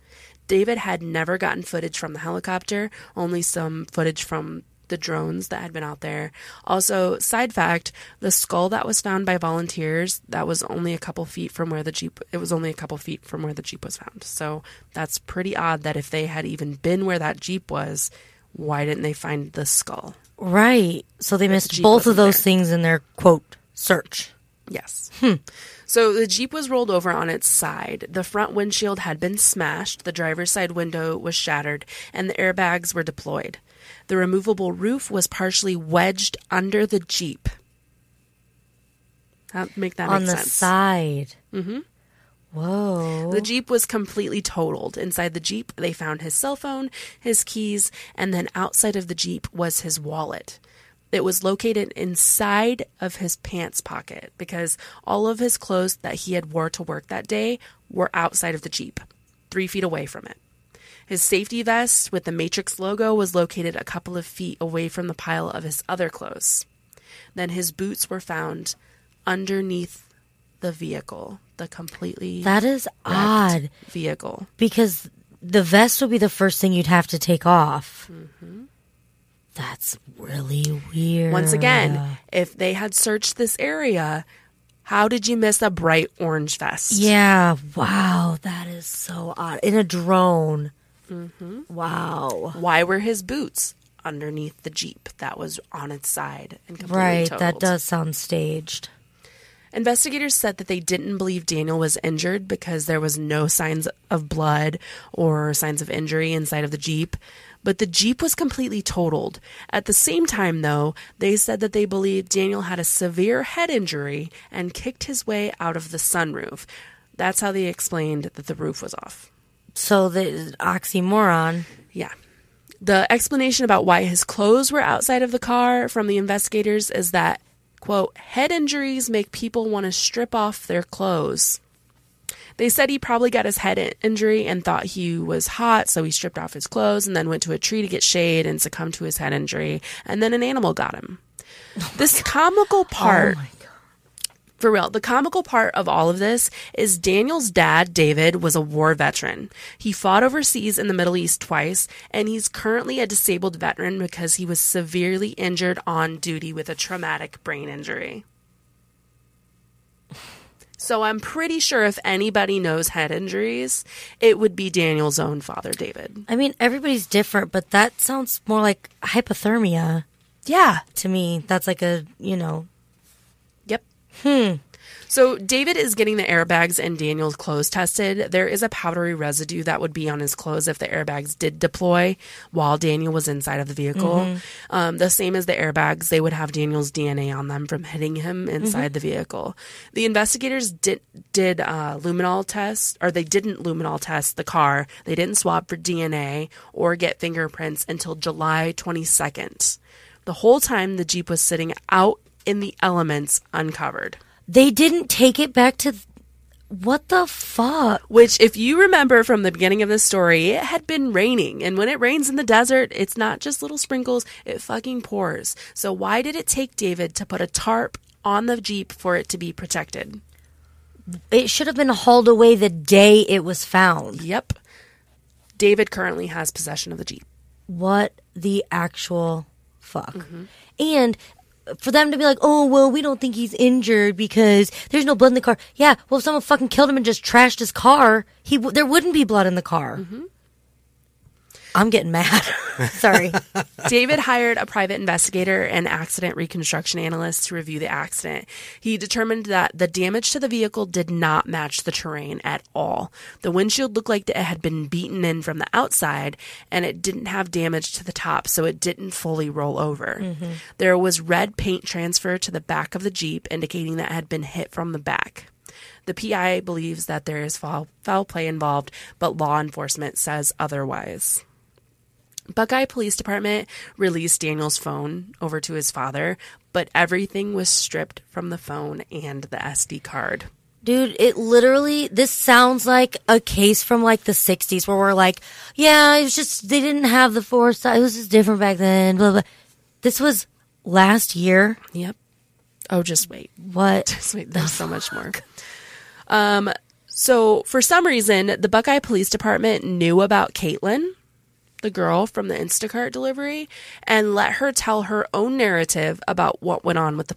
[SPEAKER 3] David had never gotten footage from the helicopter, only some footage from the drones that had been out there. Also, side fact, the skull that was found by volunteers, that was only a couple feet from where the Jeep it was only a couple feet from where the Jeep was found. So, that's pretty odd that if they had even been where that Jeep was, why didn't they find the skull?
[SPEAKER 2] Right. So they missed
[SPEAKER 3] Jeep
[SPEAKER 2] both of those
[SPEAKER 3] there.
[SPEAKER 2] things in their quote search.
[SPEAKER 3] Yes. Hmm. So the Jeep was rolled over on its side. The front windshield had been smashed, the driver's side window was shattered, and the airbags were deployed. The removable roof was partially wedged under the Jeep. That make that
[SPEAKER 2] on
[SPEAKER 3] make
[SPEAKER 2] the
[SPEAKER 3] sense.
[SPEAKER 2] side. Mm-hmm. Whoa.
[SPEAKER 3] The Jeep was completely totaled. Inside the Jeep, they found his cell phone, his keys, and then outside of the Jeep was his wallet. It was located inside of his pants pocket because all of his clothes that he had wore to work that day were outside of the Jeep, three feet away from it. His safety vest with the Matrix logo was located a couple of feet away from the pile of his other clothes. Then his boots were found underneath the vehicle, the completely
[SPEAKER 2] that is odd
[SPEAKER 3] vehicle.
[SPEAKER 2] because the vest would be the first thing you'd have to take off.
[SPEAKER 3] Mm-hmm.
[SPEAKER 2] That's really weird.
[SPEAKER 3] Once again, if they had searched this area, how did you miss a bright orange vest?
[SPEAKER 2] Yeah. Wow. That is so odd. In a drone.
[SPEAKER 3] Mm-hmm.
[SPEAKER 2] Wow.
[SPEAKER 3] Why were his boots underneath the Jeep that was on its side and completely
[SPEAKER 2] Right.
[SPEAKER 3] totaled?
[SPEAKER 2] That does sound staged.
[SPEAKER 3] Investigators said that they didn't believe Daniel was injured because there was no signs of blood or signs of injury inside of the Jeep. But the Jeep was completely totaled. At the same time, though, they said that they believed Daniel had a severe head injury and kicked his way out of the sunroof. That's how they explained that the roof was off.
[SPEAKER 2] So the oxymoron.
[SPEAKER 3] Yeah. The explanation about why his clothes were outside of the car from the investigators is that, quote, head injuries make people want to strip off their clothes. They said he probably got his head injury and thought he was hot, so he stripped off his clothes and then went to a tree to get shade and succumbed to his head injury, and then an animal got him. this comical oh part
[SPEAKER 2] Oh my
[SPEAKER 3] for real, the comical part of all of this is Daniel's dad, David, was a war veteran. He fought overseas in the Middle East twice, and he's currently a disabled veteran because he was severely injured on duty with a traumatic brain injury. So I'm pretty sure if anybody knows head injuries, it would be Daniel's own father, David.
[SPEAKER 2] I mean, everybody's different, but that sounds more like hypothermia
[SPEAKER 3] Yeah.
[SPEAKER 2] to me. That's like a, you know,
[SPEAKER 3] Yep. Hmm. So David is getting the airbags and Daniel's clothes tested. There is a powdery residue that would be on his clothes if the airbags did deploy while Daniel was inside of the vehicle. Um, the same as the airbags, they would have Daniel's DNA on them from hitting him inside the vehicle. The investigators did did uh, luminol tests, or they didn't luminol test the car. They didn't swab for DNA or get fingerprints until July 22nd. The whole time the Jeep was sitting out in the elements uncovered.
[SPEAKER 2] They didn't take it back to. What the fuck?
[SPEAKER 3] Which, if you remember from the beginning of the story, it had been raining. And when it rains in the desert, it's not just little sprinkles, it fucking pours. So, why did it take David to put a tarp on the Jeep for it to be protected?
[SPEAKER 2] It should have been hauled away the day it was found.
[SPEAKER 3] Yep. David currently has possession of the Jeep.
[SPEAKER 2] What the actual fuck? Mm-hmm. And for them to be like, oh, well, we don't think he's injured because there's no blood in the car. Yeah, well, if someone fucking killed him and just trashed his car, he w- there wouldn't be blood in the car. Mm-hmm. I'm getting mad. Sorry.
[SPEAKER 3] David hired a private investigator and accident reconstruction analyst to review the accident. He determined that the damage to the vehicle did not match the terrain at all. The windshield looked like it had been beaten in from the outside, and it didn't have damage to the top, so it didn't fully roll over. Mm-hmm. There was red paint transfer to the back of the Jeep, indicating that it had been hit from the back. The PI believes that there is foul, foul play involved, but law enforcement says otherwise. Buckeye Police Department released Daniel's phone over to his father, but everything was stripped from the phone and the SD card.
[SPEAKER 2] Dude, it literally, this sounds like a case from like the 60s where we're like, yeah, it was just, they didn't have the foresight. It was just different back then. Blah, blah. This was last year.
[SPEAKER 3] Yep. Oh, just wait.
[SPEAKER 2] What?
[SPEAKER 3] Just wait. There's so much more. Um, so for some reason, the Buckeye Police Department knew about Caitlin, the girl from the Instacart delivery, and let her tell her own narrative about what went on with the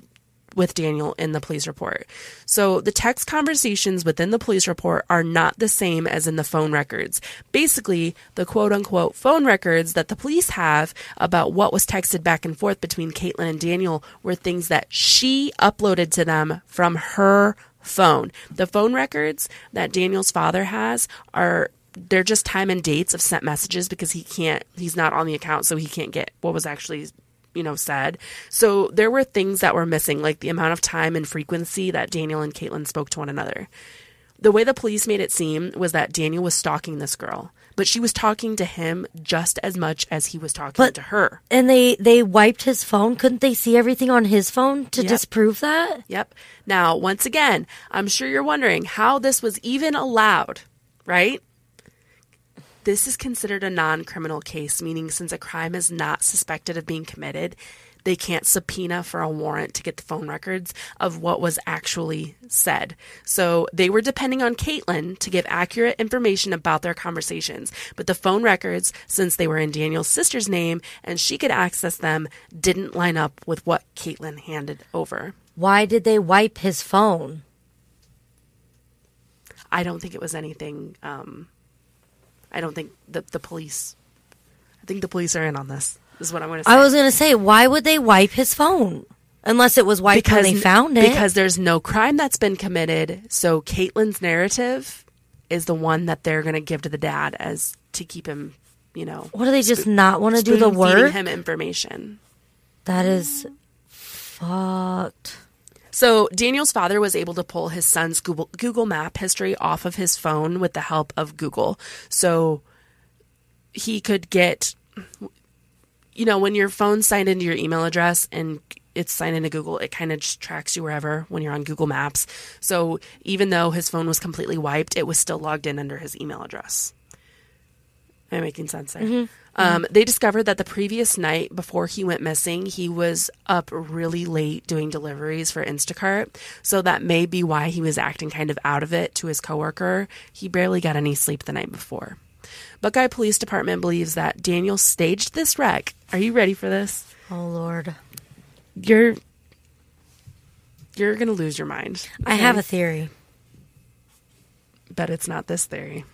[SPEAKER 3] with Daniel in the police report. So the text conversations within the police report are not the same as in the phone records. Basically, the quote unquote phone records that the police have about what was texted back and forth between Caitlin and Daniel were things that she uploaded to them from her phone. The phone records that Daniel's father has are they're just time and dates of sent messages because he can't he's not on the account so he can't get what was actually you know said so there were things that were missing like the amount of time and frequency that daniel and caitlin spoke to one another the way the police made it seem was that daniel was stalking this girl but she was talking to him just as much as he was talking
[SPEAKER 2] But-
[SPEAKER 3] to her
[SPEAKER 2] And they, they wiped his phone. Couldn't they see everything on his phone to
[SPEAKER 3] Yep.
[SPEAKER 2] disprove that?
[SPEAKER 3] Yep. Now, once again, I'm sure you're wondering how this was even allowed, right? This is considered a non criminal case, meaning since a crime is not suspected of being committed, they can't subpoena for a warrant to get the phone records of what was actually said. So they were depending on Caitlin to give accurate information about their conversations. But the phone records, since they were in Daniel's sister's name and she could access them, didn't line up with what Caitlin handed over.
[SPEAKER 2] Why did they wipe his phone?
[SPEAKER 3] I don't think it was anything. Um, I don't think the the police. I think the police are in on this. Is what I'm going to say.
[SPEAKER 2] I was going to say, why would they wipe his phone? Unless it was wiped when they found it.
[SPEAKER 3] because there's no crime that's been committed. So Caitlin's narrative is the one that they're going to give to the dad as to keep him you know,
[SPEAKER 2] What do they just not want to do the work?
[SPEAKER 3] him information.
[SPEAKER 2] That is fucked.
[SPEAKER 3] So Daniel's father was able to pull his son's Google, Google Map history off of his phone with the help of Google. So he could get, you know, when your phone's signed into your email address and it's signed into Google, it kind of just tracks you wherever when you're on Google Maps. So even though his phone was completely wiped, it was still logged in under his email address. Am I making sense there? Mm-hmm. Um, they discovered that the previous night before he went missing, he was up really late doing deliveries for Instacart. So that may be why he was acting kind of out of it to his coworker. He barely got any sleep the night before. Buckeye Police Department believes that Daniel staged this wreck. Are you ready for this?
[SPEAKER 2] Oh Lord.
[SPEAKER 3] You're you're gonna lose your mind.
[SPEAKER 2] I have a theory.
[SPEAKER 3] but it's not this theory.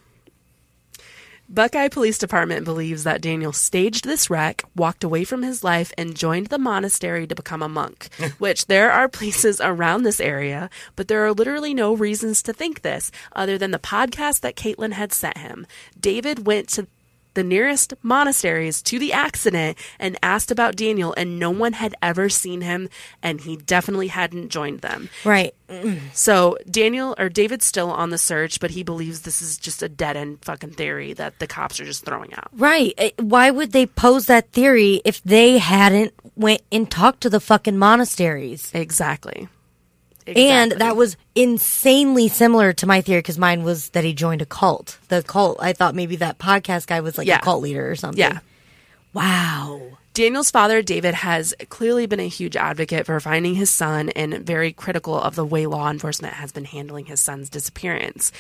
[SPEAKER 3] Buckeye Police Department believes that Daniel staged this wreck, walked away from his life, and joined the monastery to become a monk. which there are places around this area, but there are literally no reasons to think this other than the podcast that Caitlin had sent him. David went to the nearest monasteries to the accident and asked about Daniel, and no one had ever seen him, and he definitely hadn't joined them.
[SPEAKER 2] Right.
[SPEAKER 3] So Daniel or David's still on the search, but he believes this is just a dead end fucking theory that the cops are just throwing out.
[SPEAKER 2] Right. Uh, Why would they pose that theory if they hadn't went and talked to the fucking monasteries?
[SPEAKER 3] Exactly.
[SPEAKER 2] And that was insanely similar to my theory because mine was that he joined a cult. The cult. I thought maybe that podcast guy was like
[SPEAKER 3] Yeah.
[SPEAKER 2] a cult leader or something.
[SPEAKER 3] yeah.
[SPEAKER 2] Wow.
[SPEAKER 3] Daniel's father, David, has clearly been a huge advocate for finding his son and very critical of the way law enforcement has been handling his son's disappearance.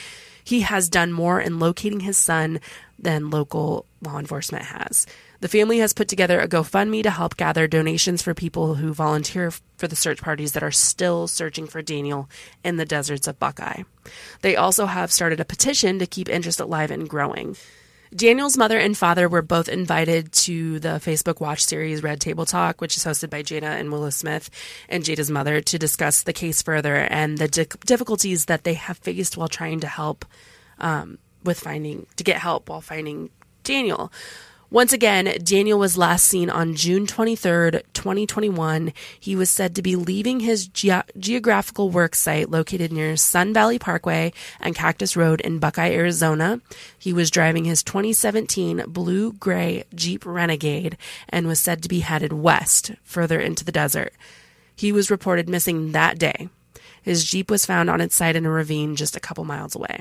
[SPEAKER 3] He has done more in locating his son than local law enforcement has. The family has put together a GoFundMe to help gather donations for people who volunteer for the search parties that are still searching for Daniel in the deserts of Buckeye. They also have started a petition to keep interest alive and growing. Daniel's mother and father were both invited to the Facebook Watch series Red Table Talk, which is hosted by Jada and Willow Smith and Jada's mother, to discuss the case further and the di- difficulties that they have faced while trying to help um, with finding, to get help while finding Daniel. Once again, Daniel was last seen on June 23rd, 2021. He was said to be leaving his ge- geographical work site located near Sun Valley Parkway and Cactus Road in Buckeye, Arizona. He was driving his 2017 blue gray Jeep Renegade and was said to be headed west, further into the desert. He was reported missing that day. His Jeep was found on its side in a ravine just a couple miles away.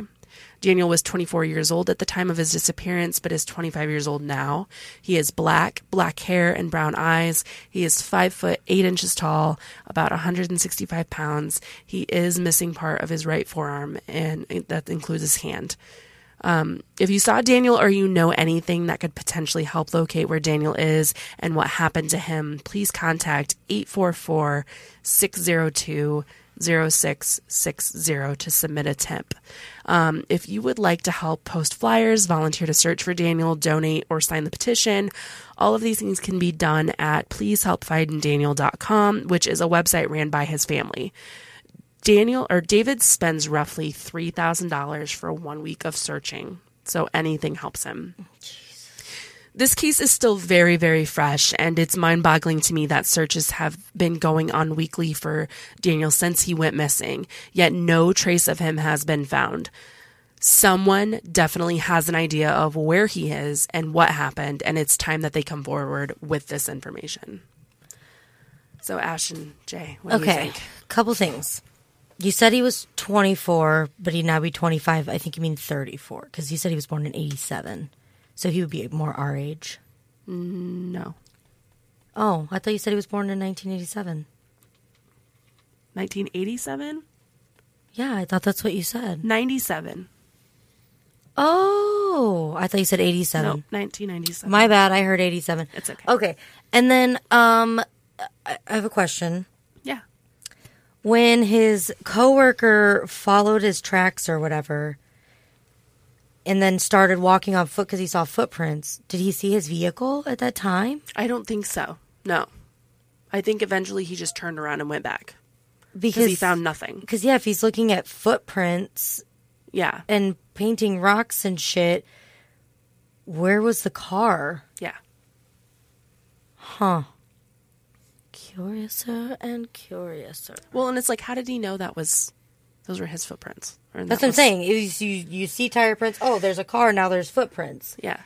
[SPEAKER 3] Daniel was 24 years old at the time of his disappearance, but is 25 years old now. He has black, black hair and brown eyes. He is 5 foot 8 inches tall, about 165 pounds. He is missing part of his right forearm, and that includes his hand. Um, if you saw Daniel or you know anything that could potentially help locate where Daniel is and what happened to him, please contact 844 602 0660 to submit a tip. Um, if you would like to help post flyers, volunteer to search for Daniel, donate, or sign the petition, all of these things can be done at pleasehelpfinddaniel.com, which is a website ran by his family. Daniel or David spends roughly $3,000 for one week of searching. So anything helps him. This case is still very, very fresh, and it's mind boggling to me that searches have been going on weekly for Daniel since he went missing, yet no trace of him has been found. Someone definitely has an idea of where he is and what happened, and it's time that they come forward with this information. So, Ash and Jay, what do you
[SPEAKER 2] Okay.
[SPEAKER 3] think?
[SPEAKER 2] Couple things. You said he was 24, but he'd now be 25. I think you mean 34 because you said he was born in 87. So he would be more our age.
[SPEAKER 3] No.
[SPEAKER 2] Oh, I thought you said he was born in 1987.
[SPEAKER 3] 1987?
[SPEAKER 2] Yeah, I thought that's what you said.
[SPEAKER 3] 97.
[SPEAKER 2] Oh, I thought you said 87.
[SPEAKER 3] No, 1997.
[SPEAKER 2] My bad. I heard 87.
[SPEAKER 3] It's okay.
[SPEAKER 2] Okay. And then um I I have a question.
[SPEAKER 3] Yeah.
[SPEAKER 2] When his coworker followed his tracks or whatever and then started walking on foot cuz he saw footprints, did he see his vehicle at that time?
[SPEAKER 3] I don't think so. No. I think eventually he just turned around and went back
[SPEAKER 2] Because
[SPEAKER 3] because he found nothing.
[SPEAKER 2] Cuz yeah, if he's looking at footprints
[SPEAKER 3] Yeah.
[SPEAKER 2] and painting rocks and shit, where was the car?
[SPEAKER 3] Yeah.
[SPEAKER 2] Huh. Curiouser and curiouser.
[SPEAKER 3] Well, and it's like, how did he know that was those were his footprints? Or
[SPEAKER 2] That's
[SPEAKER 3] that
[SPEAKER 2] what I'm
[SPEAKER 3] was-
[SPEAKER 2] saying. Is you you see tire prints. Oh, there's a car. Now there's footprints.
[SPEAKER 3] Yeah.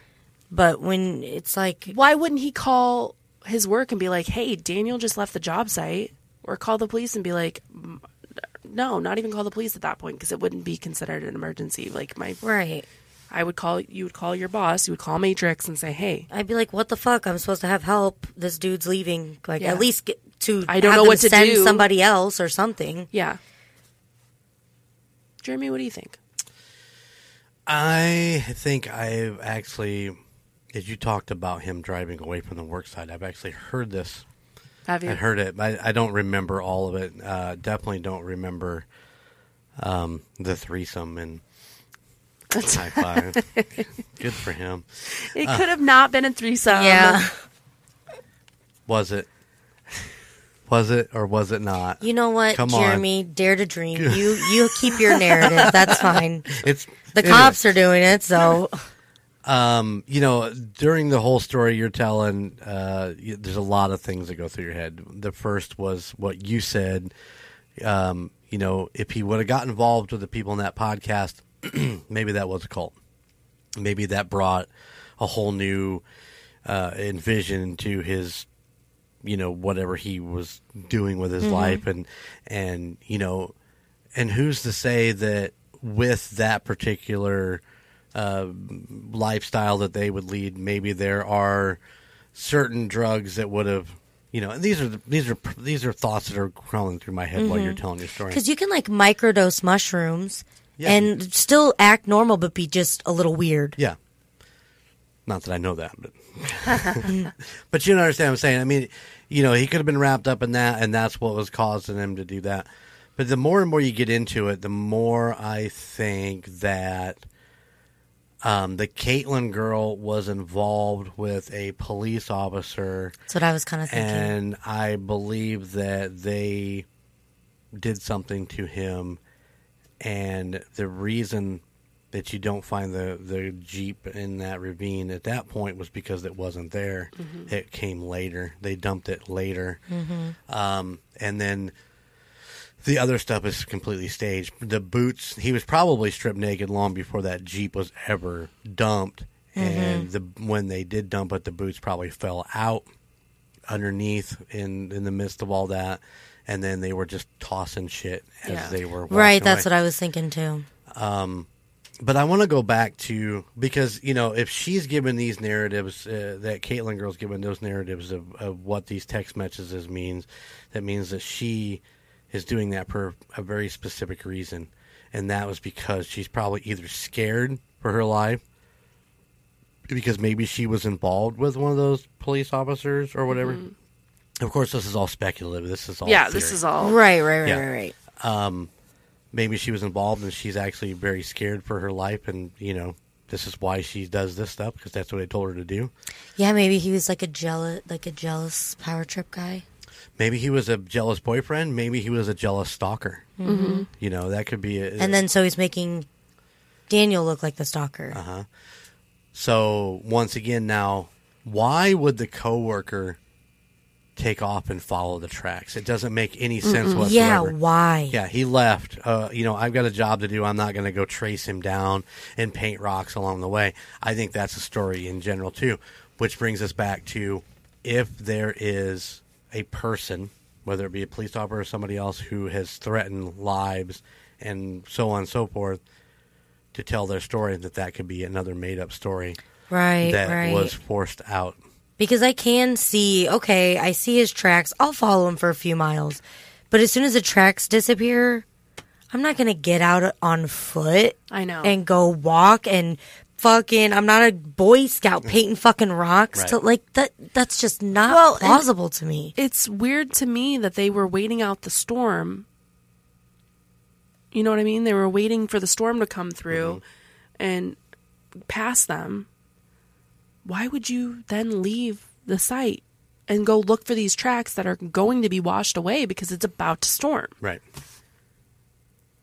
[SPEAKER 2] But when it's like,
[SPEAKER 3] Why wouldn't he call his work and be like, "Hey, Daniel just left the job site," or call the police and be like, "M- "No, not even call the police at that point because it wouldn't be considered an emergency." Like my,
[SPEAKER 2] right?
[SPEAKER 3] I would call you would call your boss, you would call Matrix and say, "Hey,
[SPEAKER 2] I'd be like, what the fuck? I'm supposed to have help. This dude's leaving. Like,
[SPEAKER 3] Yeah.
[SPEAKER 2] at least get to.
[SPEAKER 3] I don't
[SPEAKER 2] have
[SPEAKER 3] know
[SPEAKER 2] them
[SPEAKER 3] what to
[SPEAKER 2] send
[SPEAKER 3] do.
[SPEAKER 2] Somebody else or something.
[SPEAKER 3] yeah." Jeremy, what do you think?
[SPEAKER 4] I think I've actually, as you talked about him driving away from the work site, I've actually heard this.
[SPEAKER 3] Have you?
[SPEAKER 4] I heard it. I, I don't remember all of it. Uh, definitely don't remember um, the threesome and high five. Good for him.
[SPEAKER 3] It could have not been a threesome.
[SPEAKER 2] yeah.
[SPEAKER 4] Was it? Was it or was it not?
[SPEAKER 2] You know what,
[SPEAKER 4] Come on.
[SPEAKER 2] Jeremy? Dare to dream. You you keep your narrative. That's fine.
[SPEAKER 4] It's
[SPEAKER 2] The
[SPEAKER 4] it is.
[SPEAKER 2] cops are doing it, so
[SPEAKER 4] um, you know, during the whole story you're telling, uh, y- there's a lot of things that go through your head. The first was what you said. Um, you know, if he would have got involved with the people in that podcast, maybe that was a cult. Maybe that brought a whole new uh, envision to his, you know, whatever he was doing with his life, and and you know, and who's to say that with that particular uh, lifestyle that they would lead, maybe there are certain drugs that would have, you know, and these are these are these are thoughts that are crawling through my head while you're telling your story.
[SPEAKER 2] because you can like microdose mushrooms
[SPEAKER 4] Yeah.
[SPEAKER 2] and still act normal, but be just a little weird.
[SPEAKER 4] Yeah. Not that I know that, but but you understand what I'm saying. I mean, you know, he could have been wrapped up in that, and that's what was causing him to do that. But the more and more you get into it, the more I think that um, the Caitlyn girl was involved with a police officer,
[SPEAKER 2] That's what I was kind of thinking.
[SPEAKER 4] and I believe that they did something to him, and the reason that you don't find the the jeep in that ravine at that point was because it wasn't there. Mm-hmm. It came later. They dumped it later, mm-hmm. um, and then the other stuff is completely staged. The boots, he was probably stripped naked long before that jeep was ever dumped. Mm-hmm. And the when they did dump it, the boots probably fell out underneath in in the midst of all that, and then they were just tossing shit as
[SPEAKER 3] Yeah.
[SPEAKER 4] they were
[SPEAKER 2] right, that's
[SPEAKER 4] away.
[SPEAKER 2] what I was thinking too.
[SPEAKER 4] Um, But I want to go back to because you know if she's given these narratives uh, that Caitlyn girl's given those narratives of, of what these text messages means, that means that she is doing that for a very specific reason, and that was because she's probably either scared for her life because maybe she was involved with one of those police officers or whatever. Of course, this is all speculative. This is all
[SPEAKER 3] yeah, this is all.
[SPEAKER 2] Right, right, right,
[SPEAKER 4] Yeah.
[SPEAKER 2] right, right.
[SPEAKER 4] Maybe she was involved and she's actually very scared for her life and you know this is why she does this stuff because that's what they told her to do
[SPEAKER 2] Yeah, maybe he was like a jealous, like a jealous power trip guy.
[SPEAKER 4] maybe he was a jealous boyfriend maybe he was a jealous stalker mm-hmm. you know that could be a,
[SPEAKER 2] And then so he's making Daniel look like the stalker.
[SPEAKER 4] Uh-huh. so once again now why would the coworker take off and follow the tracks it doesn't make any sense
[SPEAKER 2] yeah,
[SPEAKER 4] whatsoever
[SPEAKER 2] why?
[SPEAKER 4] Yeah, he left. Uh, you know, I've got a job to do. I'm not going to go trace him down and paint rocks along the way. I think that's a story in general too, which brings us back to if there is a person, whether it be a police officer or somebody else who has threatened lives and so on and so forth, to tell their story, that that could be another made up story
[SPEAKER 2] Right,
[SPEAKER 4] that
[SPEAKER 2] right.
[SPEAKER 4] was forced out.
[SPEAKER 2] Because I can see, okay, I see his tracks. I'll follow him for a few miles. But as soon as the tracks disappear, I'm not going to get out on foot
[SPEAKER 3] I know.
[SPEAKER 2] and go walk and fucking I'm not a boy scout mm. painting fucking rocks to like that that's just not
[SPEAKER 3] Well,
[SPEAKER 2] plausible to me.
[SPEAKER 3] it's weird to me that they were waiting out the storm. You know what I mean? They were waiting for the storm to come through mm-hmm. and pass them. Why would you then leave the site and go look for these tracks that are going to be washed away because it's about to storm?
[SPEAKER 4] Right.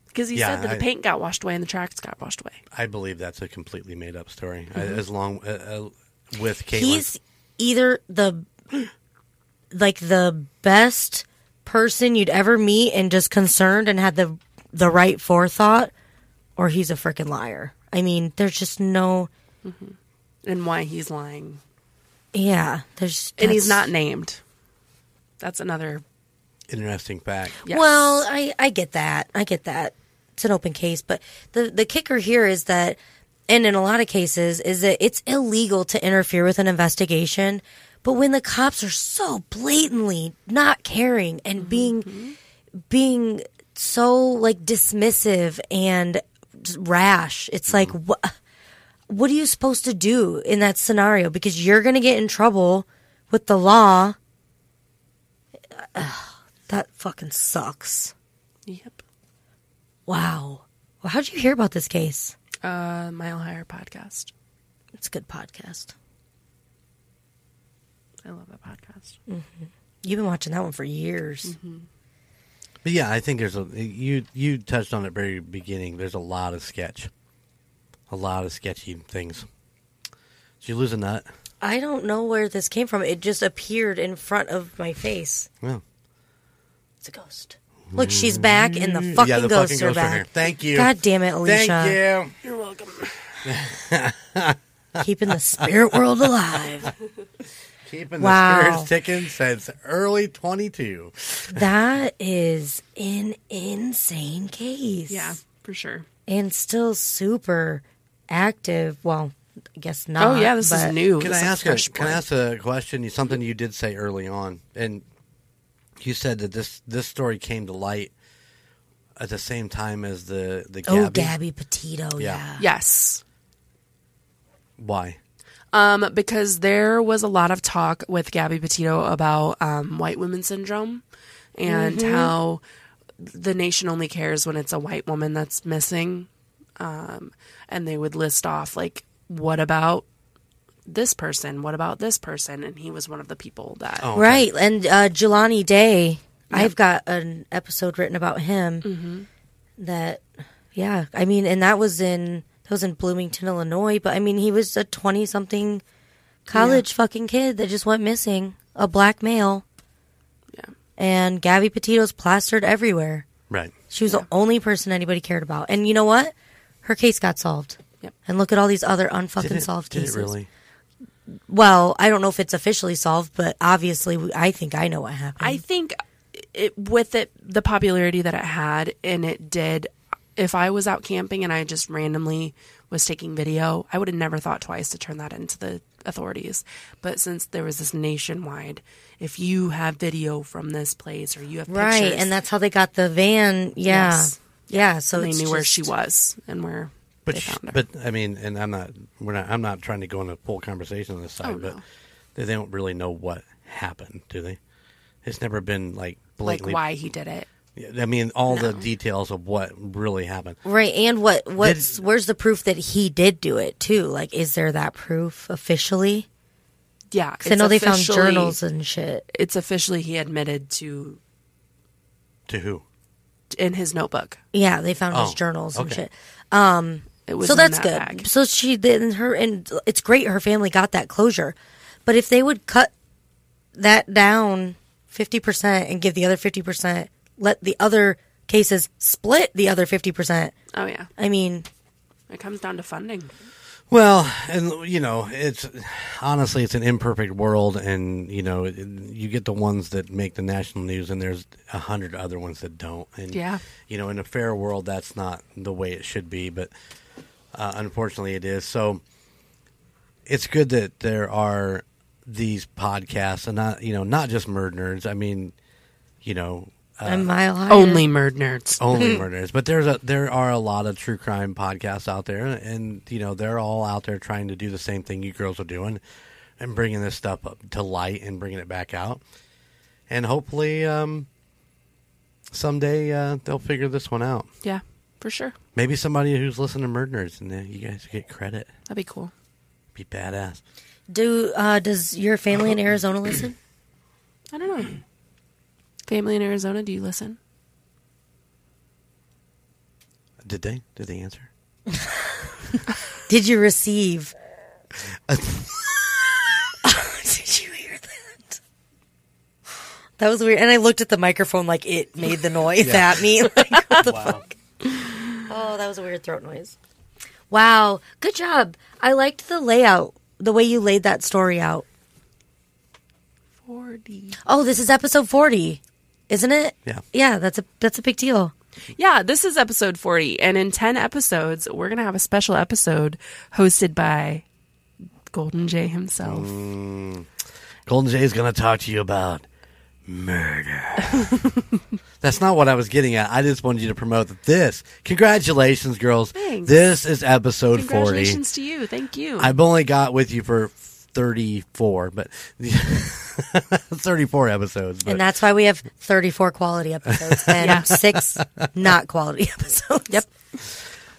[SPEAKER 3] Because he
[SPEAKER 4] Yeah,
[SPEAKER 3] said that
[SPEAKER 4] I-
[SPEAKER 3] the paint got washed away and the tracks got washed away.
[SPEAKER 4] I believe that's a completely made up story.
[SPEAKER 3] Mm-hmm.
[SPEAKER 4] As long uh, uh, with Caitlyn,
[SPEAKER 2] He's either the like the best person you'd ever meet and just concerned and had the the right forethought, or he's a freaking liar. I mean, there's just no.
[SPEAKER 3] And why he's lying.
[SPEAKER 2] Yeah, there's
[SPEAKER 3] And he's not named. That's another.
[SPEAKER 4] interesting fact.
[SPEAKER 3] Yes.
[SPEAKER 2] Well, I I get that. I get that. It's an open case, but the the kicker here is that and in a lot of cases is that it's illegal to interfere with an investigation, but when the cops are so blatantly not caring and mm-hmm. being being so like dismissive and rash, it's like mm-hmm. what what are you supposed to do in that scenario because you're going to get in trouble with the law. Ugh, that fucking sucks.
[SPEAKER 3] Yep.
[SPEAKER 2] Wow. Well, how'd you hear about this case?
[SPEAKER 3] Uh, Mile Higher podcast.
[SPEAKER 2] It's a good podcast.
[SPEAKER 3] I love that podcast.
[SPEAKER 2] You've been watching that one for years.
[SPEAKER 4] But yeah, I think there's a you you touched on it very beginning. There's a lot of sketch, a lot of sketchy things. Did you lose a nut?
[SPEAKER 2] I don't know where this came from. It just appeared in front of my face.
[SPEAKER 4] Yeah.
[SPEAKER 2] It's a ghost. Look, she's back, and the fucking
[SPEAKER 4] yeah, the
[SPEAKER 2] ghosts
[SPEAKER 4] fucking
[SPEAKER 2] are
[SPEAKER 4] ghosts are
[SPEAKER 2] back.
[SPEAKER 4] here. Thank you.
[SPEAKER 2] God damn it, Alicia.
[SPEAKER 4] Thank you.
[SPEAKER 3] You're welcome.
[SPEAKER 2] Keeping the spirit world alive.
[SPEAKER 4] Keeping
[SPEAKER 2] Wow.
[SPEAKER 4] the spirits ticking since early 22.
[SPEAKER 2] That is an insane case.
[SPEAKER 3] Yeah, for sure.
[SPEAKER 2] And still super active. Well, I guess not.
[SPEAKER 3] oh yeah, this
[SPEAKER 2] but-
[SPEAKER 3] is new.
[SPEAKER 4] Can
[SPEAKER 3] This
[SPEAKER 4] I ask a,
[SPEAKER 3] fresh
[SPEAKER 4] can I ask a question? Something you did say early on, and you said that this this story came to light at the same time as the the Gabby.
[SPEAKER 2] Oh, Gabby Petito.
[SPEAKER 4] Yeah.
[SPEAKER 2] Yeah.
[SPEAKER 3] Yes.
[SPEAKER 4] Why?
[SPEAKER 3] Um, because there was a lot of talk with Gabby Petito about um, white women syndrome and how the nation only cares when it's a white woman that's missing. Um, and they would list off, like, what about this person? What about this person? And he was one of the people that.
[SPEAKER 4] Oh. Okay.
[SPEAKER 2] Right. And uh, Jelani Day, I've got an episode written about him
[SPEAKER 3] Mm-hmm.
[SPEAKER 2] that, yeah, I mean, and that was in, that was in Bloomington, Illinois, but I mean, he was a 20 something college fucking kid that just went missing, a black male.
[SPEAKER 3] Yeah.
[SPEAKER 2] And Gabby Petito's plastered everywhere.
[SPEAKER 4] Right.
[SPEAKER 2] She was the only person anybody cared about. And you know what? Her case got solved.
[SPEAKER 3] Yep.
[SPEAKER 2] And look at all these other unfucking
[SPEAKER 4] Did it,
[SPEAKER 2] solved
[SPEAKER 4] did
[SPEAKER 2] cases.
[SPEAKER 4] it really?
[SPEAKER 2] Well, I don't know if it's officially solved, but obviously, we- I think I know what happened.
[SPEAKER 3] I think it with it the popularity that it had and it did if I was out camping and I just randomly was taking video, I would have never thought twice to turn that into the authorities. But since there was this nationwide, if you have video from this place or you have
[SPEAKER 2] right,
[SPEAKER 3] pictures,
[SPEAKER 2] and that's how they got the van. Yeah,
[SPEAKER 3] Yes.
[SPEAKER 2] Yeah. So
[SPEAKER 3] they
[SPEAKER 2] it's
[SPEAKER 3] knew where she was and where
[SPEAKER 4] But
[SPEAKER 3] they
[SPEAKER 4] sh-
[SPEAKER 3] found her.
[SPEAKER 4] but I mean, and I'm not we're not I'm not trying to go into a full conversation on this side,
[SPEAKER 3] Oh,
[SPEAKER 4] but
[SPEAKER 3] no.
[SPEAKER 4] they, they don't really know what happened, do they? It's never been like
[SPEAKER 3] like
[SPEAKER 4] blatantly.
[SPEAKER 3] why he did it.
[SPEAKER 4] Yeah, I mean, all the details of what really happened.
[SPEAKER 2] Right, and what? What's where's the proof that he did do it too? Like, is there that proof officially?
[SPEAKER 3] Yeah,
[SPEAKER 2] Because I know they found journals and shit.
[SPEAKER 3] It's officially he admitted to
[SPEAKER 4] To who?
[SPEAKER 3] In his notebook.
[SPEAKER 2] Yeah, they found his
[SPEAKER 4] Oh,
[SPEAKER 2] journals and
[SPEAKER 4] okay.
[SPEAKER 2] shit.
[SPEAKER 3] Um, it was
[SPEAKER 2] so
[SPEAKER 3] in
[SPEAKER 2] that's
[SPEAKER 3] that
[SPEAKER 2] good.
[SPEAKER 3] bag.
[SPEAKER 2] So she then her and it's great her family got that closure. But if they would cut that down fifty percent and give the other fifty percent, let the other cases split the other fifty percent.
[SPEAKER 3] Oh yeah,
[SPEAKER 2] I mean,
[SPEAKER 3] it comes down to funding.
[SPEAKER 4] Well, and you know, it's honestly it's an imperfect world, and you know, it- you get the ones that make the national news, and there's a hundred other ones that don't. And
[SPEAKER 3] Yeah.
[SPEAKER 4] you know, in a fair world, that's not the way it should be, but uh, unfortunately, it is. So it's good that there are these podcasts, and not you know, not just murder nerds. I mean, you know,
[SPEAKER 2] a mile higher.
[SPEAKER 3] Only murder nerds.
[SPEAKER 4] only murders. But there's a there are a lot of true crime podcasts out there, and you know they're all out there trying to do the same thing you girls are doing, and bringing this stuff up to light and bringing it back out, and hopefully um, someday uh, they'll figure this one out.
[SPEAKER 3] Yeah, for sure.
[SPEAKER 4] Maybe somebody who's listening to murder nerds and uh, you guys get credit.
[SPEAKER 3] That'd be cool.
[SPEAKER 4] Be badass.
[SPEAKER 2] Do uh, does your family in Arizona listen?
[SPEAKER 3] I don't know. Family in Arizona, do you listen?
[SPEAKER 4] Did they? Did they answer?
[SPEAKER 2] Did you receive? Uh, Did you hear that? That was weird. And I looked at the microphone like it made the noise at me. Like, what the fuck? Oh, that was a weird throat noise. Wow. Good job. I liked the layout, the way you laid that story out.
[SPEAKER 3] 40.
[SPEAKER 2] Oh, this is episode 40, isn't it?
[SPEAKER 4] Yeah.
[SPEAKER 2] Yeah, that's a that's a big deal.
[SPEAKER 3] Yeah, this is episode 40. And in 10 episodes, we're going to have a special episode hosted by Golden Jay himself. Mm.
[SPEAKER 4] Golden Jay is going to talk to you about murder. That's not what I was getting at. I just wanted you to promote this. Congratulations, girls.
[SPEAKER 3] Thanks.
[SPEAKER 4] This is episode 40.
[SPEAKER 3] Congratulations to you. Thank you.
[SPEAKER 4] I've only got with you for 34, but 34 episodes. But
[SPEAKER 2] And that's why we have 34 quality episodes and
[SPEAKER 3] Yeah.
[SPEAKER 2] six not quality episodes.
[SPEAKER 3] Yep.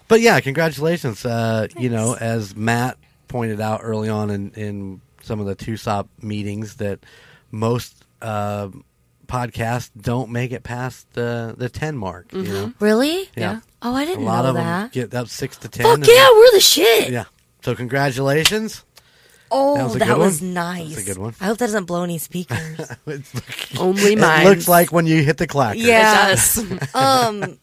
[SPEAKER 4] But yeah, congratulations. Uh, you know, as Matt pointed out early on in, in some of the two TUSOP meetings, that most uh, podcasts don't make it past the the ten mark. You know,
[SPEAKER 2] Really?
[SPEAKER 4] yeah,
[SPEAKER 2] Oh, I didn't know a lot
[SPEAKER 4] of
[SPEAKER 2] that.
[SPEAKER 4] them get up six to ten.
[SPEAKER 2] Fuck
[SPEAKER 4] and-
[SPEAKER 2] yeah, we're the shit.
[SPEAKER 4] yeah. So congratulations.
[SPEAKER 2] Oh,
[SPEAKER 4] That
[SPEAKER 2] that
[SPEAKER 4] was
[SPEAKER 2] was,
[SPEAKER 4] a good one?
[SPEAKER 2] nice.
[SPEAKER 4] That's a good one.
[SPEAKER 2] I hope that doesn't blow any speakers.
[SPEAKER 3] Only mine.
[SPEAKER 4] it
[SPEAKER 3] mine.
[SPEAKER 4] looks like when you hit the clacker.
[SPEAKER 3] Yes.
[SPEAKER 2] Um,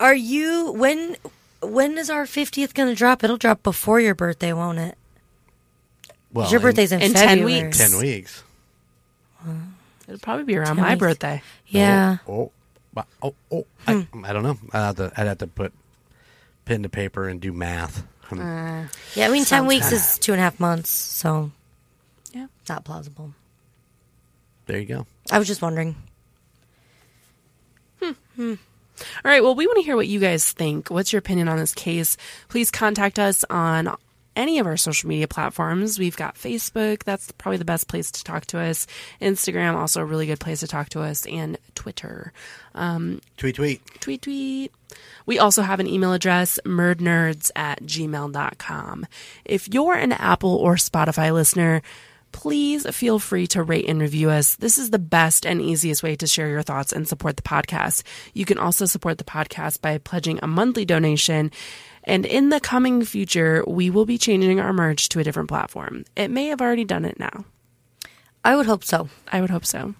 [SPEAKER 2] are you when? When is our 50th going to drop? It'll drop before your birthday, won't it?
[SPEAKER 4] Well,
[SPEAKER 2] your
[SPEAKER 4] in
[SPEAKER 2] birthday's in,
[SPEAKER 3] in 10 weeks.
[SPEAKER 4] ten weeks.
[SPEAKER 3] It'll probably be around my
[SPEAKER 2] weeks.
[SPEAKER 3] birthday.
[SPEAKER 2] Yeah.
[SPEAKER 4] Oh, oh, oh, oh.
[SPEAKER 2] Hmm.
[SPEAKER 4] I, I don't know. I'd have, to, I'd have to put pen to paper and do math. Hmm.
[SPEAKER 2] Yeah, I mean, 10
[SPEAKER 3] Sounds
[SPEAKER 2] weeks
[SPEAKER 3] bad.
[SPEAKER 2] is two and a half months, so
[SPEAKER 3] Yeah.
[SPEAKER 2] not plausible.
[SPEAKER 4] there you go.
[SPEAKER 2] I was just wondering.
[SPEAKER 3] All right. Well, we want to hear what you guys think. What's your opinion on this case? Please contact us on any of our social media platforms. We've got Facebook. That's probably the best place to talk to us. Instagram, also a really good place to talk to us, and Twitter.
[SPEAKER 4] Um, tweet, tweet.
[SPEAKER 3] tweet tweet. We also have an email address, murdnerds at gmail.com. If you're an Apple or Spotify listener, please feel free to rate and review us. This is the best and easiest way to share your thoughts and support the podcast. You can also support the podcast by pledging a monthly donation. And in the coming future, we will be changing our merch to a different platform. It may have already done it now.
[SPEAKER 2] I would hope so.
[SPEAKER 3] I would hope so.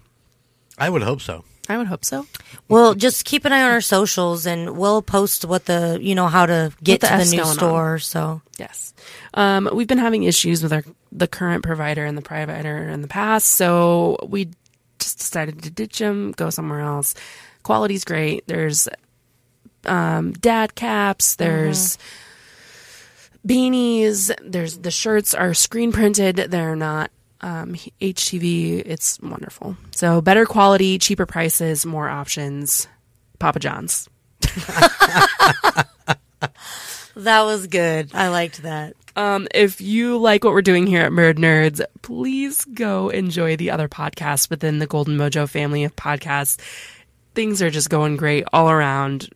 [SPEAKER 4] I would hope so.
[SPEAKER 3] I would hope so.
[SPEAKER 2] Well, just keep an eye on our socials, and we'll post what the you know how to get
[SPEAKER 3] the
[SPEAKER 2] to the new
[SPEAKER 3] going on.
[SPEAKER 2] store. So
[SPEAKER 3] Yes. Um, we've been having issues with our the current provider and the provider in the past, so we just decided to ditch them, go somewhere else. Quality's great. There's um, dad caps. There's beanies. There's the shirts are screen printed. They're not um, HTV. It's wonderful. So better quality, cheaper prices, more options. Papa John's.
[SPEAKER 2] that was good. I liked that.
[SPEAKER 3] Um, if you like what we're doing here at MurdNerds, please go enjoy the other podcasts within the Golden Mojo family of podcasts. Things are just going great all around.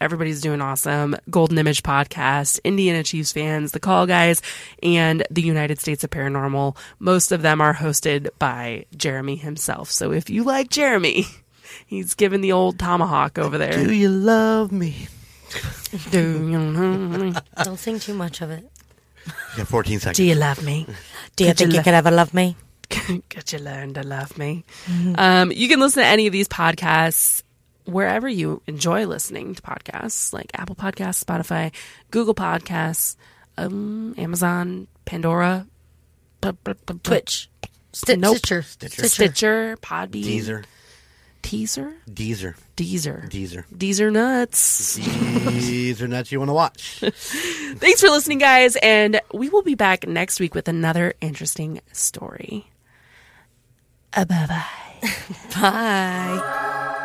[SPEAKER 3] Everybody's doing awesome. Golden Image Podcast, Indiana Chiefs fans, The Call Guys, and the United States of Paranormal. Most of them are hosted by Jeremy himself. So if you like Jeremy, he's giving the old tomahawk over there.
[SPEAKER 4] Do you love me?
[SPEAKER 3] Do you, know-
[SPEAKER 2] Don't think too much of it.
[SPEAKER 4] Yeah, 14 seconds.
[SPEAKER 3] do you love me?
[SPEAKER 2] Do you
[SPEAKER 3] Could you
[SPEAKER 2] think you could ever love me?
[SPEAKER 3] Could you learn to love me? Um, you can listen to any of these podcasts wherever you enjoy listening to podcasts, like Apple Podcasts, Spotify, Google Podcasts, um, Amazon, Pandora,
[SPEAKER 2] Twitch, Sti-
[SPEAKER 3] Nope.
[SPEAKER 2] Stitcher,
[SPEAKER 4] Stitcher.
[SPEAKER 3] Stitcher, Podbean,
[SPEAKER 4] Deezer.
[SPEAKER 3] Teaser,
[SPEAKER 4] Deezer.
[SPEAKER 3] Deezer,
[SPEAKER 4] Deezer.
[SPEAKER 3] Deezer nuts.
[SPEAKER 4] These are nuts you want to watch.
[SPEAKER 3] Thanks for listening, guys, and we will be back next week with another interesting story. Uh, bye bye.
[SPEAKER 2] Bye.